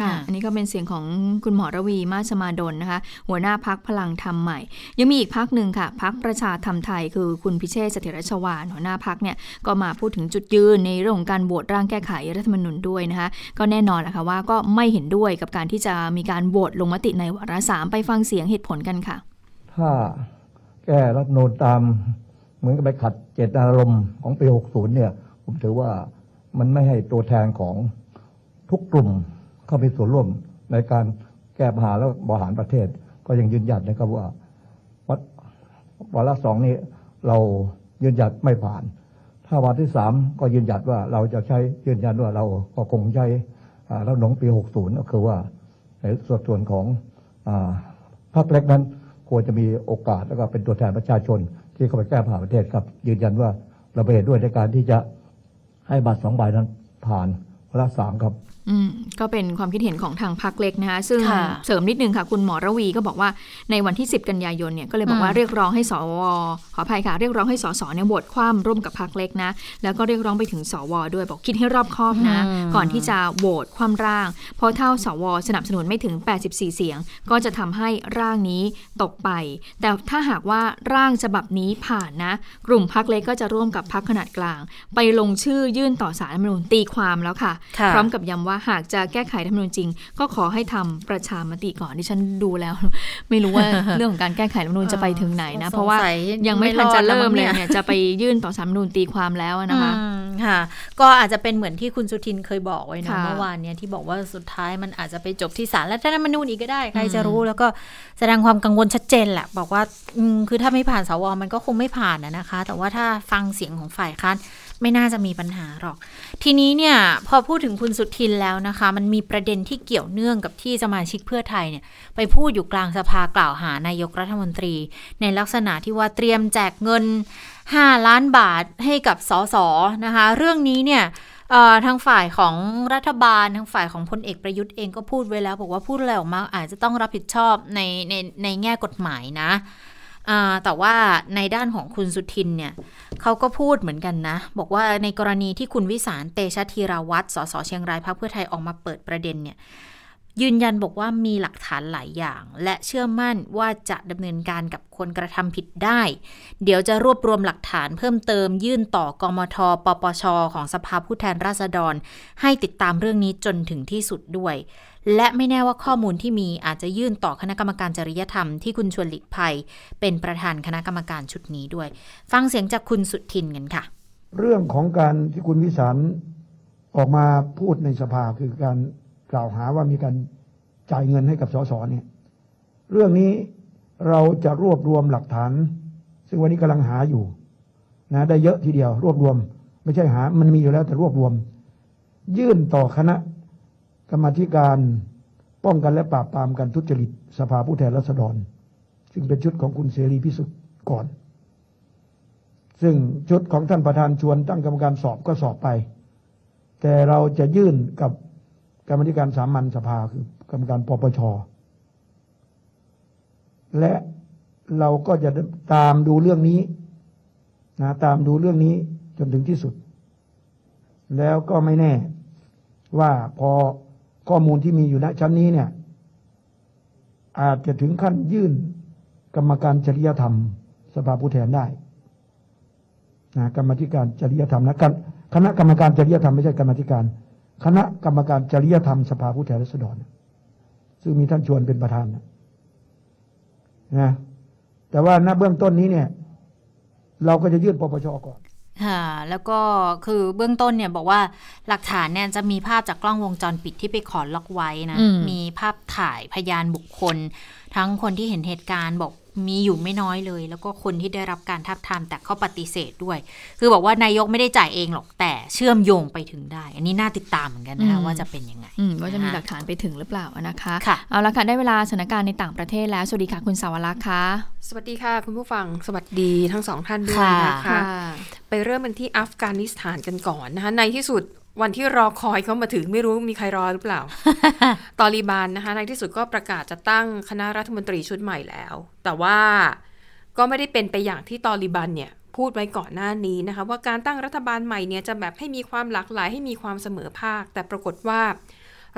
ค่ะอันนี้ก็เป็นเสียงของคุณหมอระวีมาชมาดลนะคะ หัวหน้าพักพลังธรรมใหม่ ยังมีอีกพักหนึ่งค่ะพักประชาธรรมไทยคือคุณพิเชษเสถียรชวานหัวหน้าพักเนี่ยก็มาพูดถึงจุดยืนในเรื่องของการโหวตร่างแก้ไขรัฐธรรมนูญด้วยนะคะ ก็แน่นอนนะคะว่าก็ไม่เห็นด้วยกับการที่จะมีการโหวตลงมติในวาระสามไปฟังเสียงเหตุผลกันค่ะ ถ้าแก้รัฐธรรมนูญตาม เหมือนกับไปขัดเจตนารมณ์ของปี 60 เนี่ย ผมถือว่ามันไม่ให้ตัวแทนของทุกกลุ่ม เข้าไปส่วนร่วมในการแก้ปัญหาแล้วบริหารประเทศ ก็ยังยืนยันนะครับว่าวาระสองนี้เรายืนยันไม่ผ่าน ถ้าวาระที่สามก็ยืนยันว่าเราจะใช้ยืนยันว่าเราก็คงใช้แล้วหนงปีหกศูนย์ก็คือว่าในส่วนส่วนของภาคเล็กนั้นควรจะมีโอกาสแล้วก็เป็นตัวแทนประชาชน ที่เข้าไปแก้ปัญหาประเทศครับ ยืนยันว่าเราไปเห็นด้วยในการที่จะให้บัตรสองใบนั้นผ่านวาระสามครับก็เป็นความคิดเห็นของทางพักเล็กนะคะซึ่งเสริมนิดนึงค่ะ คุณหมอระวีก็บอกว่าในวันที่ 10 กันยายนเนี่ยก็เลยบอกว่าเรียกร้องให้สวขออภัยค่ะ เรียกร้องให้สสเนี่ยโหวตคว่ำร่วมกับพักเล็กนะ แล้วก็เรียกร้องไปถึงสว ด้วยบอกคิดให้รอบคอบนะ ก่อนที่จะโหวตคว่ำร่าง เพราะถ้าสว สนับสนุนไม่ถึง 84 เสียง ก็จะทำให้ร่างนี้ตกไป แต่ถ้าหากว่าร่างฉบับนี้ผ่านนะ กลุ่มพักเล็กก็จะร่วมกับพักขนาดกลาง ไปลงชื่อยื่นต่อสารรัฐมนูญตีความแล้วค่ะ พร้อมกับย้ำว่าหากจะแก้ไขรัฐมนูญจริง ก็ขอให้ทำประชามติก่อนที่ฉันดูแล้ว ไม่รู้ว่าเรื่องของการแก้ไขรัฐมนูญจะไปถึงไหนนะ เพราะว่ายังไม่ทันจะเริ่มเลยเนี่ยจะไปยื่นต่อสารรัฐมนูญตีความแล้วนะคะค่ะ ก็อาจจะเป็นเหมือนที่คุณสุทินเคยบอกไว้นะเมื่อวานเนี่ยที่บอกว่าสุดท้ายมันอาจจะไปจบที่ศาลรัฐธรรมนูญอีกก็ได้ใครจะรู้แล้วก็แสดงความกังวลชัดเจนแหละบอกว่าคือถ้าไม่ผ่านสวมันก็คงไม่ผ่านนะคะ แต่ว่าถ้าฟังเสียงของฝ่ายค้าน ไม่น่าจะมีปัญหาหรอก ทีนี้เนี่ยพอพูดถึงคุณสุทินแล้วนะคะ มันมีประเด็นที่เกี่ยวเนื่องกับที่สมาชิกเพื่อไทยเนี่ย ไปพูดอยู่กลางสภากล่าวหานายกรัฐมนตรี ในลักษณะที่ว่าเตรียมแจกเงิน 5 ล้านบาทให้กับสสนะคะ เรื่องนี้เนี่ยทางฝ่ายของรัฐบาลทางฝ่ายของพลเอกประยุทธ์เองก็พูดไว้แล้ว บอกว่าพูดอะไรออกมาอาจจะต้องรับผิดชอบในในในแง่กฎหมายนะ แต่ว่าในด้านของคุณสุทินเนี่ยเขาก็พูดเหมือนกันนะ บอกว่าในกรณีที่คุณวิสารเตชะธีราวัตรสสเชียงรายพรรคเพื่อไทยออกมาเปิดประเด็นเนี่ยยืนยันบอกว่ามีหลักฐานหลายอย่าง และเชื่อมั่นว่าจะดำเนินการกับคนกระทำผิดได้ เดี๋ยวจะรวบรวมหลักฐานเพิ่มเติมยื่นต่อกมทปปช ของสภาผู้แทนราษฎร ให้ติดตามเรื่องนี้จนถึงที่สุดด้วย และไม่แน่ว่าข้อมูลที่มีอาจจะยื่นต่อคณะกรรมการจริยธรรมที่คุณชวนหลีกภัย เป็นประธานคณะกรรมการชุดนี้ด้วย ฟังเสียงจากคุณสุทินกันค่ะ เรื่องของการที่คุณวิสารออกมาพูดในสภาคือการกล่าวหาว่ามีการจ่ายเงินให้กับสสเนี่ยเรื่องนี้เราจะรวบรวมหลักฐาน ซึ่งวันนี้กำลังหาอยู่นะได้เยอะทีเดียว รวบรวม ไม่ใช่หา มันมีอยู่แล้วแต่รวบรวม ยื่นต่อคณะ กรรมธิการป้องกันและปราบปรามการทุจริตสภาผู้แทนราษฎร ซึ่งเป็นชุดของคุณเสรีพิสุทธิ์ก่อน ซึ่งชุดของท่านประธานชวนตั้งกรรมการสอบก็สอบไป แต่เราจะยื่นกับกรรมธิการสามัญสภาคือกรรมการปปชและเราก็จะตามดูเรื่องนี้นะตามดูเรื่องนี้จนถึงที่สุด แล้วก็ไม่แน่ว่าพอ ข้อมูลที่มีอยู่ณชั้นนี้เนี่ย อาจจะถึงขั้นยื่นกรรมการจริยธรรม สภาผู้แทนได้นะกรรมธิการจริยธรรมนะคณะกรรมการจริยธรรมไม่ใช่กรรมธิการ คณะกรรมการจริยธรรมสภาผู้แทนราษฎรซึ่งมีท่านชวนเป็นประธานนะนะแต่ว่าณเบื้องต้นนี้เนี่ย เราก็จะยื่นปปชก่อน ค่ะแล้วก็คือเบื้องต้นเนี่ยบอกว่าหลักฐานเนี่ยจะมีภาพจากกล้องวงจรปิดที่ไปขอล็อกไว้นะอืมมีภาพถ่ายพยานบุคคล ทั้งคนที่เห็นเหตุการณ์บอก มีอยู่ไม่น้อยเลย แล้วก็คนที่ได้รับการทับทามแต่เขาปฏิเสธด้วย คือบอกว่านายกไม่ได้จ่ายเองหรอกแต่เชื่อมโยงไปถึงได้ อันนี้น่าติดตามเหมือนกันนะคะอืมว่าจะเป็นยังไงอืมว่าจะมีนคหลักฐานไปถึงหรือเปล่านะคะค่ะเอาละค่ะได้เวลาสถานการณ์ในต่างประเทศแล้วสวัสดีค่ะคุณสาวรักษ์ค่ะสวัสดีค่ะ คุณผู้ฟังสวัสดีทั้งสองท่านด้วยค่ะนะคะ ไปเริ่มกันที่อัฟกานิสถานกันก่อนนะคะในที่สุด วันที่รอคอยเขามาถึงไม่รู้มีใครรอหรือเปล่า ตอริบานนะคะในที่สุดก็ประกาศจะตั้งคณะรัฐมนตรีชุดใหม่แล้ว แต่ว่าก็ไม่ได้เป็นไปอย่างที่ตอริบันเนี่ยพูดไว้ก่อนหน้านี้นะคะ ว่าการตั้งรัฐบาลใหม่เนี่ยจะแบบให้มีความหลากหลายให้มีความเสมอภาค แต่ปรากฏว่า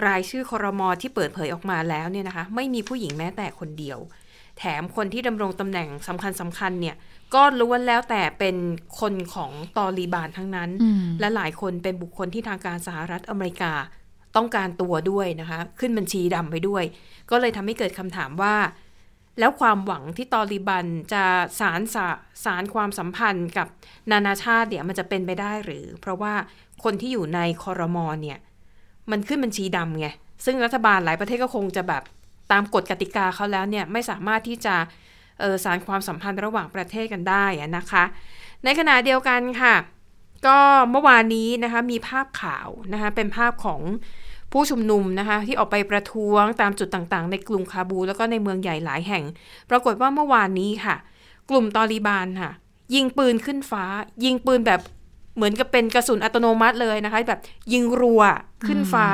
รายชื่อคอรมอที่เปิดเผยออกมาแล้วเนี่ยนะคะ ไม่มีผู้หญิงแม้แต่คนเดียว แถมคนที่ดำรงตำแหน่งสำคัญสำคัญเนี่ย ก็ล้วนแล้วแต่เป็นคนของตอรีบานทั้งนั้นอืมและหลายคนเป็นบุคคลที่ทางการสหรัฐอเมริกาต้องการตัวด้วยนะคะ ขึ้นบัญชีดำไปด้วย ก็เลยทำให้เกิดคำถามว่า แล้วความหวังที่ตอริบันจะสารสาสารความสัมพันธ์กับนานาชาติเนี่ยมันจะเป็นไปได้หรือ เพราะว่าคนที่อยู่ในคอรมอเนี่ย มันขึ้นบัญชีดำไง ซึ่งรัฐบาลหลายประเทศก็คงจะแบบตามกฎกติกาเขาแล้วเนี่ยไม่สามารถที่จะเออ สารความสัมพันธ์ระหว่างประเทศกันได้อะนะคะ ในขณะเดียวกันค่ะ ก็เมื่อวานนี้นะคะมีภาพข่าวนะคะเป็นภาพของผู้ชุมนุมนะคะที่ออกไปประท้วงตามจุดต่างๆ ในกรุงคาบู แล้วก็ในเมืองใหญ่หลายแห่ง ปรากฏว่าเมื่อวานนี้ค่ะ กลุ่มตอริบานค่ะ ยิงปืนขึ้นฟ้า ยิงปืนแบบเหมือนกับเป็นกระสุนอัตโนมัติเลยนะคะ แบบยิงรัวขึ้นฟ้า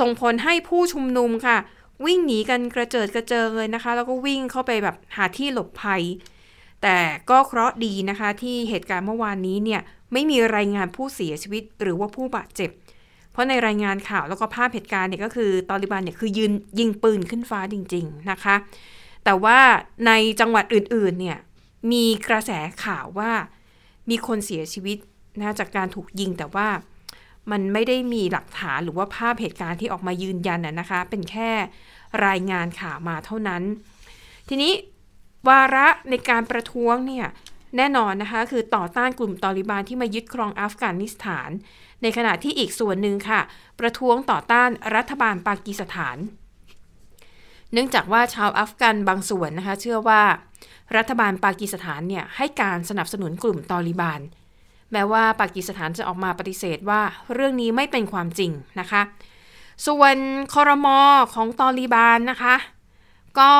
ส่งผลให้ผู้ชุมนุมค่ะ วิ่งหนีกันกระเจิดกระเจิงเลยนะคะ แล้วก็วิ่งเข้าไปแบบหาที่หลบภัย แต่ก็เคราะห์ดีนะคะที่เหตุการณ์เมื่อวานนี้เนี่ยไม่มีรายงานผู้เสียชีวิตหรือว่าผู้บาดเจ็บ เพราะในรายงานข่าวแล้วก็ภาพเหตุการณ์เนี่ยก็คือตอริบันเนี่ยคือยืนยิงปืนขึ้นฟ้าจริง ๆนะคะ แต่ว่าในจังหวัดอื่นๆเนี่ยมีกระแสข่าวว่ามีคนเสียชีวิตนะจากการถูกยิงแต่ว่า มันไม่ได้มีหลักฐานหรือว่าภาพเหตุการณ์ที่ออกมายืนยันนะนะคะ เป็นแค่รายงานข่าวมาเท่านั้น ทีนี้วาระในการประท้วงเนี่ยแน่นอนนะคะ คือต่อต้านกลุ่มตอริบานที่มายึดครองอัฟกานิสถาน ในขณะที่อีกส่วนหนึ่งค่ะ ประท้วงต่อต้านรัฐบาลปากีสถาน เนื่องจากว่าชาวอัฟกันบางส่วนนะคะ เชื่อว่า รัฐบาลปากีสถานเนี่ยให้การสนับสนุนกลุ่มตอริบาน แม้ว่าปากีสถานจะออกมาปฏิเสธว่าเรื่องนี้ไม่เป็นความจริงนะคะ ส่วนคอรมอของตอริบานนะคะ ก็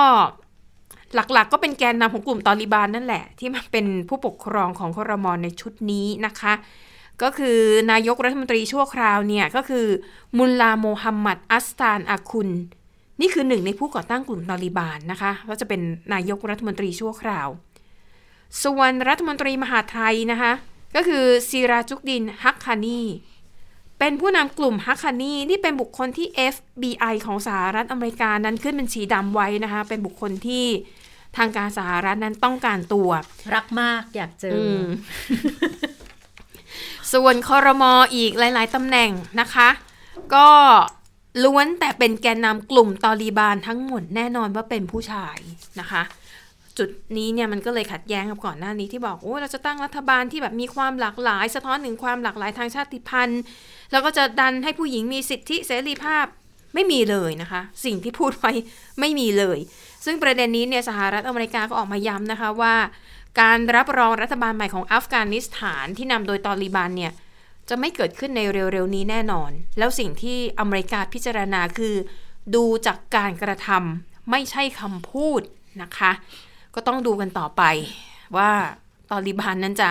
หลักๆกก็เป็นแกนนำของกลุ่มตอริบานนั่นแหละ ที่มาเป็นผู้ปกครองของคอรมอในชุดนี้นะคะ ก็คือนายกรัฐมนตรีชั่วคราวเนี่ย ก็คือมุลลาโมฮัมหมัดอัสตานอาคุนนี่คือหนึ่งในผู้ก่อตั้งกลุ่มตาลิบานนะคะก็จะเป็นนายกรัฐมนตรีชั่วคราว ส่วนรัฐมนตรีมหาไทยนะคะ ก็คือซีราจุกดินฮักคานีเป็นผู้นำกลุ่มฮักคานีนี่เป็นบุคคลที่ FBI ของสหรัฐอเมริกานั้นขึ้นเป็นสีดำไว้นะคะ เป็นบุคคลที่ทางการสหรัฐนั้นต้องการตัว รักมากอยากเจออมส่วนคอรมออีกหลาย ๆตำแหน่งนะคะ ก็ล้วนแต่เป็นแกนนำกลุ่มตอลีบานทั้งหมดแน่นอนว่าเป็นผู้ชายนะคะ จุดนี้เนี่ยมันก็เลยขัดแย้งกับก่อนหน้านี้ที่บอกโอ้เราจะตั้งรัฐบาลที่แบบมีความหลากหลาย สะท้อนถึงความหลากหลายทางชาติพันธุ์ แล้วก็จะดันให้ผู้หญิงมีสิทธิเสรีภาพไม่มีเลยนะคะ สิ่งที่พูดไว้ไม่มีเลย ซึ่งประเด็นนี้เนี่ยสหรัฐอเมริกาก็ออกมาย้ำนะคะว่า การรับรองรัฐบาลใหม่ของอัฟกานิสถานที่นำโดยตอริบันเนี่ยจะไม่เกิดขึ้นในเร็วๆนี้แน่นอน แล้วสิ่งที่อเมริกาพิจารณาคือ ดูจากการกระทำไม่ใช่คำพูดนะคะ ก็ต้องดูกันต่อไปว่าตอริบันนั้นจะ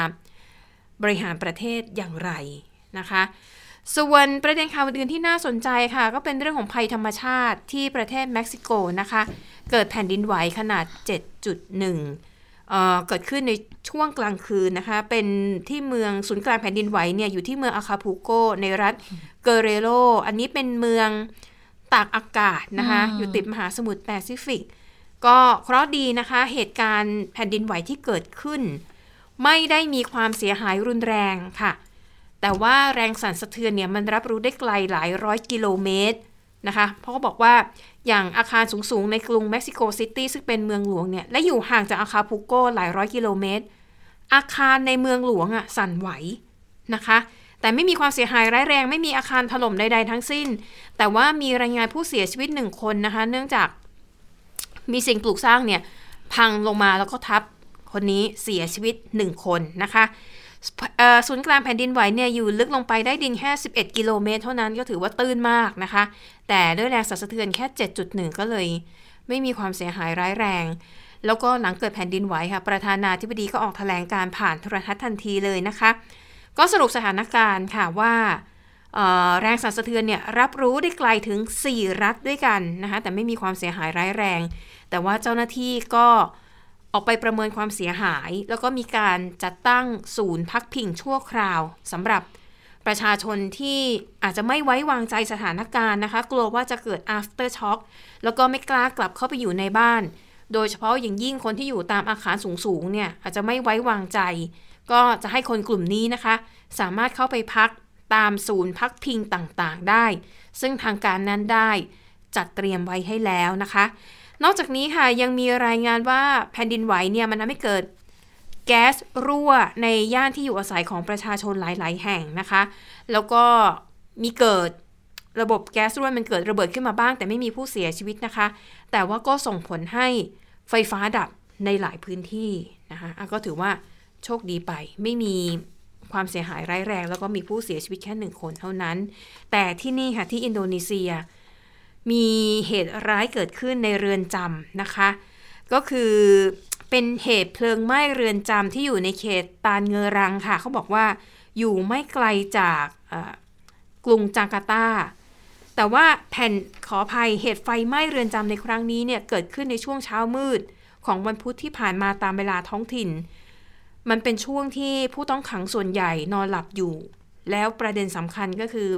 บริหารประเทศอย่างไรนะคะ ส่วนประเด็นข่าวอื่นๆที่น่าสนใจค่ะ ก็เป็นเรื่องของภัยธรรมชาติที่ประเทศเม็กซิโกนะคะ เกิดแผ่นดินไหวขนาด 7.1เอ่อเกิดขึ้นในช่วงกลางคืนนะคะ เป็นที่เมืองศูนย์กลางแผ่นดินไหวเนี่ยอยู่ที่เมืองอาคาพูโกในรัฐเกร์เรโรอันนี้เป็นเมืองตากอากาศนะคะอืมอยู่ติดมหาสมุทรแปซิฟิก ก็เคราะห์ดีนะคะ เหตุการณ์แผ่นดินไหวที่เกิดขึ้น ไม่ได้มีความเสียหายรุนแรงค่ะ แต่ว่าแรงสั่นสะเทือนเนี่ยมันรับรู้ได้ไกลหลายร้อยกิโลเมตรนะคะ เพราะเขาบอกว่าอย่างอาคารสูงๆ ในกรุงเม็กซิโกซิตี้ซึ่งเป็นเมืองหลวงเนี่ย และอยู่ห่างจากอากาปุลโกหลายร้อยกิโลเมตร อาคารในเมืองหลวงอะ่ะสั่นไหวนะคะ แต่ไม่มีความเสียหายร้ายแรง ไม่มีอาคารถล่มใดๆทั้งสิ้น แต่ว่ามีรายงานผู้เสียชีวิตหนึ่งคนนะคะ เนื่องจาก มีสิ่งปลูกสร้างเนี่ยพังลงมาแล้วก็ทับคนนี้เสียชีวิตหนึ่งคนนะคะศูนย์กลางแผ่นดินไหวเนี่ยอยู่ลึกลงไปได้ดินแค่ 11 กิโลเมตร เท่านั้นก็ถือว่าตื้นมากนะคะ แต่ด้วยแรงสั่นสะเทือนแค่ 7.1 ก็เลย ไม่มีความเสียหายร้ายแรง แล้วก็หลังเกิดแผ่นดินไหวค่ะ ประธานาธิบดีก็ออกแถลงการผ่านโทรทัศน์ทันทีเลยนะคะ ก็สรุปสถานการณ์ค่ะว่าแรงสั่นสะเทือนเนี่ยรับรู้ได้ไกลถึง 4 รัฐด้วยกันนะคะแต่ไม่มีความเสียหายร้ายแรง แต่ว่าเจ้าหน้าที่ก็ออกไปประเมินความเสียหาย แล้วก็มีการจัดตั้งศูนย์พักพิงชั่วคราวสำหรับประชาชนที่อาจจะไม่ไว้วางใจสถานการณ์นะคะ กลัวว่าจะเกิด after shock แล้วก็ไม่กล้ากลับเข้าไปอยู่ในบ้าน โดยเฉพาะอย่างยิ่งคนที่อยู่ตามอาคารสูงๆเนี่ยอาจจะไม่ไว้วางใจ ก็จะให้คนกลุ่มนี้นะคะ สามารถเข้าไปพักตามศูนย์พักพิงต่างๆได้ ซึ่งทางการนั้นได้จัดเตรียมไว้ให้แล้วนะคะ นอกจากนี้ค่ะยังมีรายงานว่าแผ่นดินไหวเนี่ยมันทำให้เกิดแก๊สรั่วในย่านที่อยู่อาศัยของประชาชนหลาย ๆ แห่งนะคะ แล้วก็มีเกิดระบบแก๊สรั่วมันเกิดระเบิดขึ้นมาบ้าง แต่ไม่มีผู้เสียชีวิตนะคะ แต่ว่าก็ส่งผลให้ไฟฟ้าดับในหลายพื้นที่นะคะอะก็ถือว่าโชคดีไปไม่มีความเสียหายร้ายแรง แล้วก็มีผู้เสียชีวิตแค่หนึ่งคนเท่านั้น แต่ที่นี่ค่ะที่อินโดนีเซีย มีเหตุร้ายเกิดขึ้นในเรือนจำนะคะ ก็คือเป็นเหตุเพลิงไหม้เรือนจำที่อยู่ในเขตตานเงรังค่ะ เขาบอกว่าอยู่ไม่ไกลจากกรุงจาการ์ตา แต่ว่าแผ่นขออภัยเหตุไฟไหม้เรือนจำในครั้งนี้เนี่ยเกิดขึ้นในช่วงเช้ามืดของวันพุธที่ผ่านมาตามเวลาท้องถิ่น มันเป็นช่วงที่ผู้ต้องขังส่วนใหญ่นอนหลับอยู่ แล้วประเด็นสำคัญก็คือ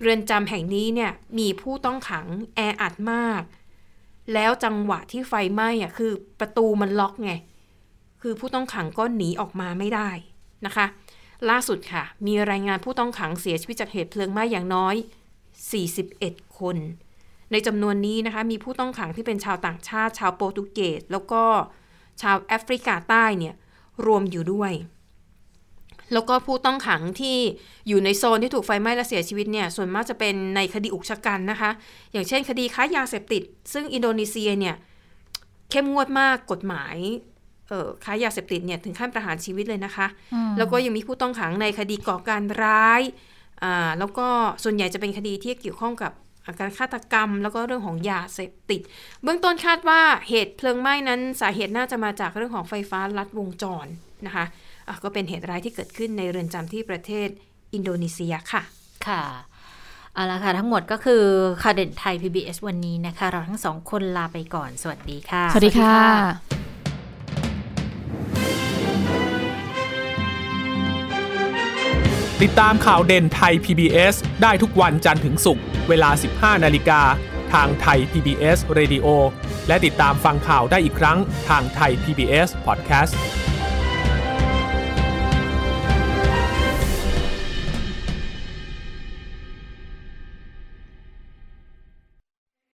เรือนจำแห่งนี้เนี่ยมีผู้ต้องขังแออัดมาก แล้วจังหวะที่ไฟไหม้อะคือประตูมันล็อกไง คือผู้ต้องขังก็หนีออกมาไม่ได้นะคะ ล่าสุดค่ะ มีรายงานผู้ต้องขังเสียชีวิตจากเหตุเพลิงไหม้อย่างน้อย 41 คน ในจำนวนนี้นะคะ มีผู้ต้องขังที่เป็นชาวต่างชาติ ชาวโปรตุเกสแล้วก็ชาวแอฟริกาใต้เนี่ยรวมอยู่ด้วย แล้วก็ผู้ต้องขังที่อยู่ในโซนที่ถูกไฟไหม้และเสียชีวิตเนี่ย ส่วนมากจะเป็นในคดีอุกชะกันนะคะ อย่างเช่นคดีค้ายาเสพติด ซึ่งอินโดนีเซียเนี่ยเข้มงวดมากกฎหมายเอ่อค้ายาเสพติดเนี่ยถึงขั้นประหารชีวิตเลยนะคะ แล้วก็ยังมีผู้ต้องขังในคดีก่อการร้ายอ่าแล้วก็ส่วนใหญ่จะเป็นคดีที่เกี่ยวข้องกับการฆาตกรรม แล้วก็เรื่องของยาเสพติด เบื้องต้นคาดว่าเหตุเพลิงไหม้นั้นสาเหตุน่าจะมาจากเรื่องของไฟฟ้าลัดวงจรนะคะอะ ก็เป็นเหตุร้ายที่เกิดขึ้นในเรือนจำที่ประเทศอินโดนีเซียค่ะ ค่ะเอาละค่ะ ทั้งหมดก็คือข่าวเด่นไทย PBS วันนี้นะคะ เราทั้งสองคนลาไปก่อน สวัสดีค่ะ สวัสดีค่ะติดตามข่าวเด่นไทย PBS ได้ทุกวันจันทร์ถึงศุกร์เวลา 15 นาฬิกา ทางไทย PBS Radio และติดตามฟังข่าวได้อีกครั้งทางไทย PBS Podcast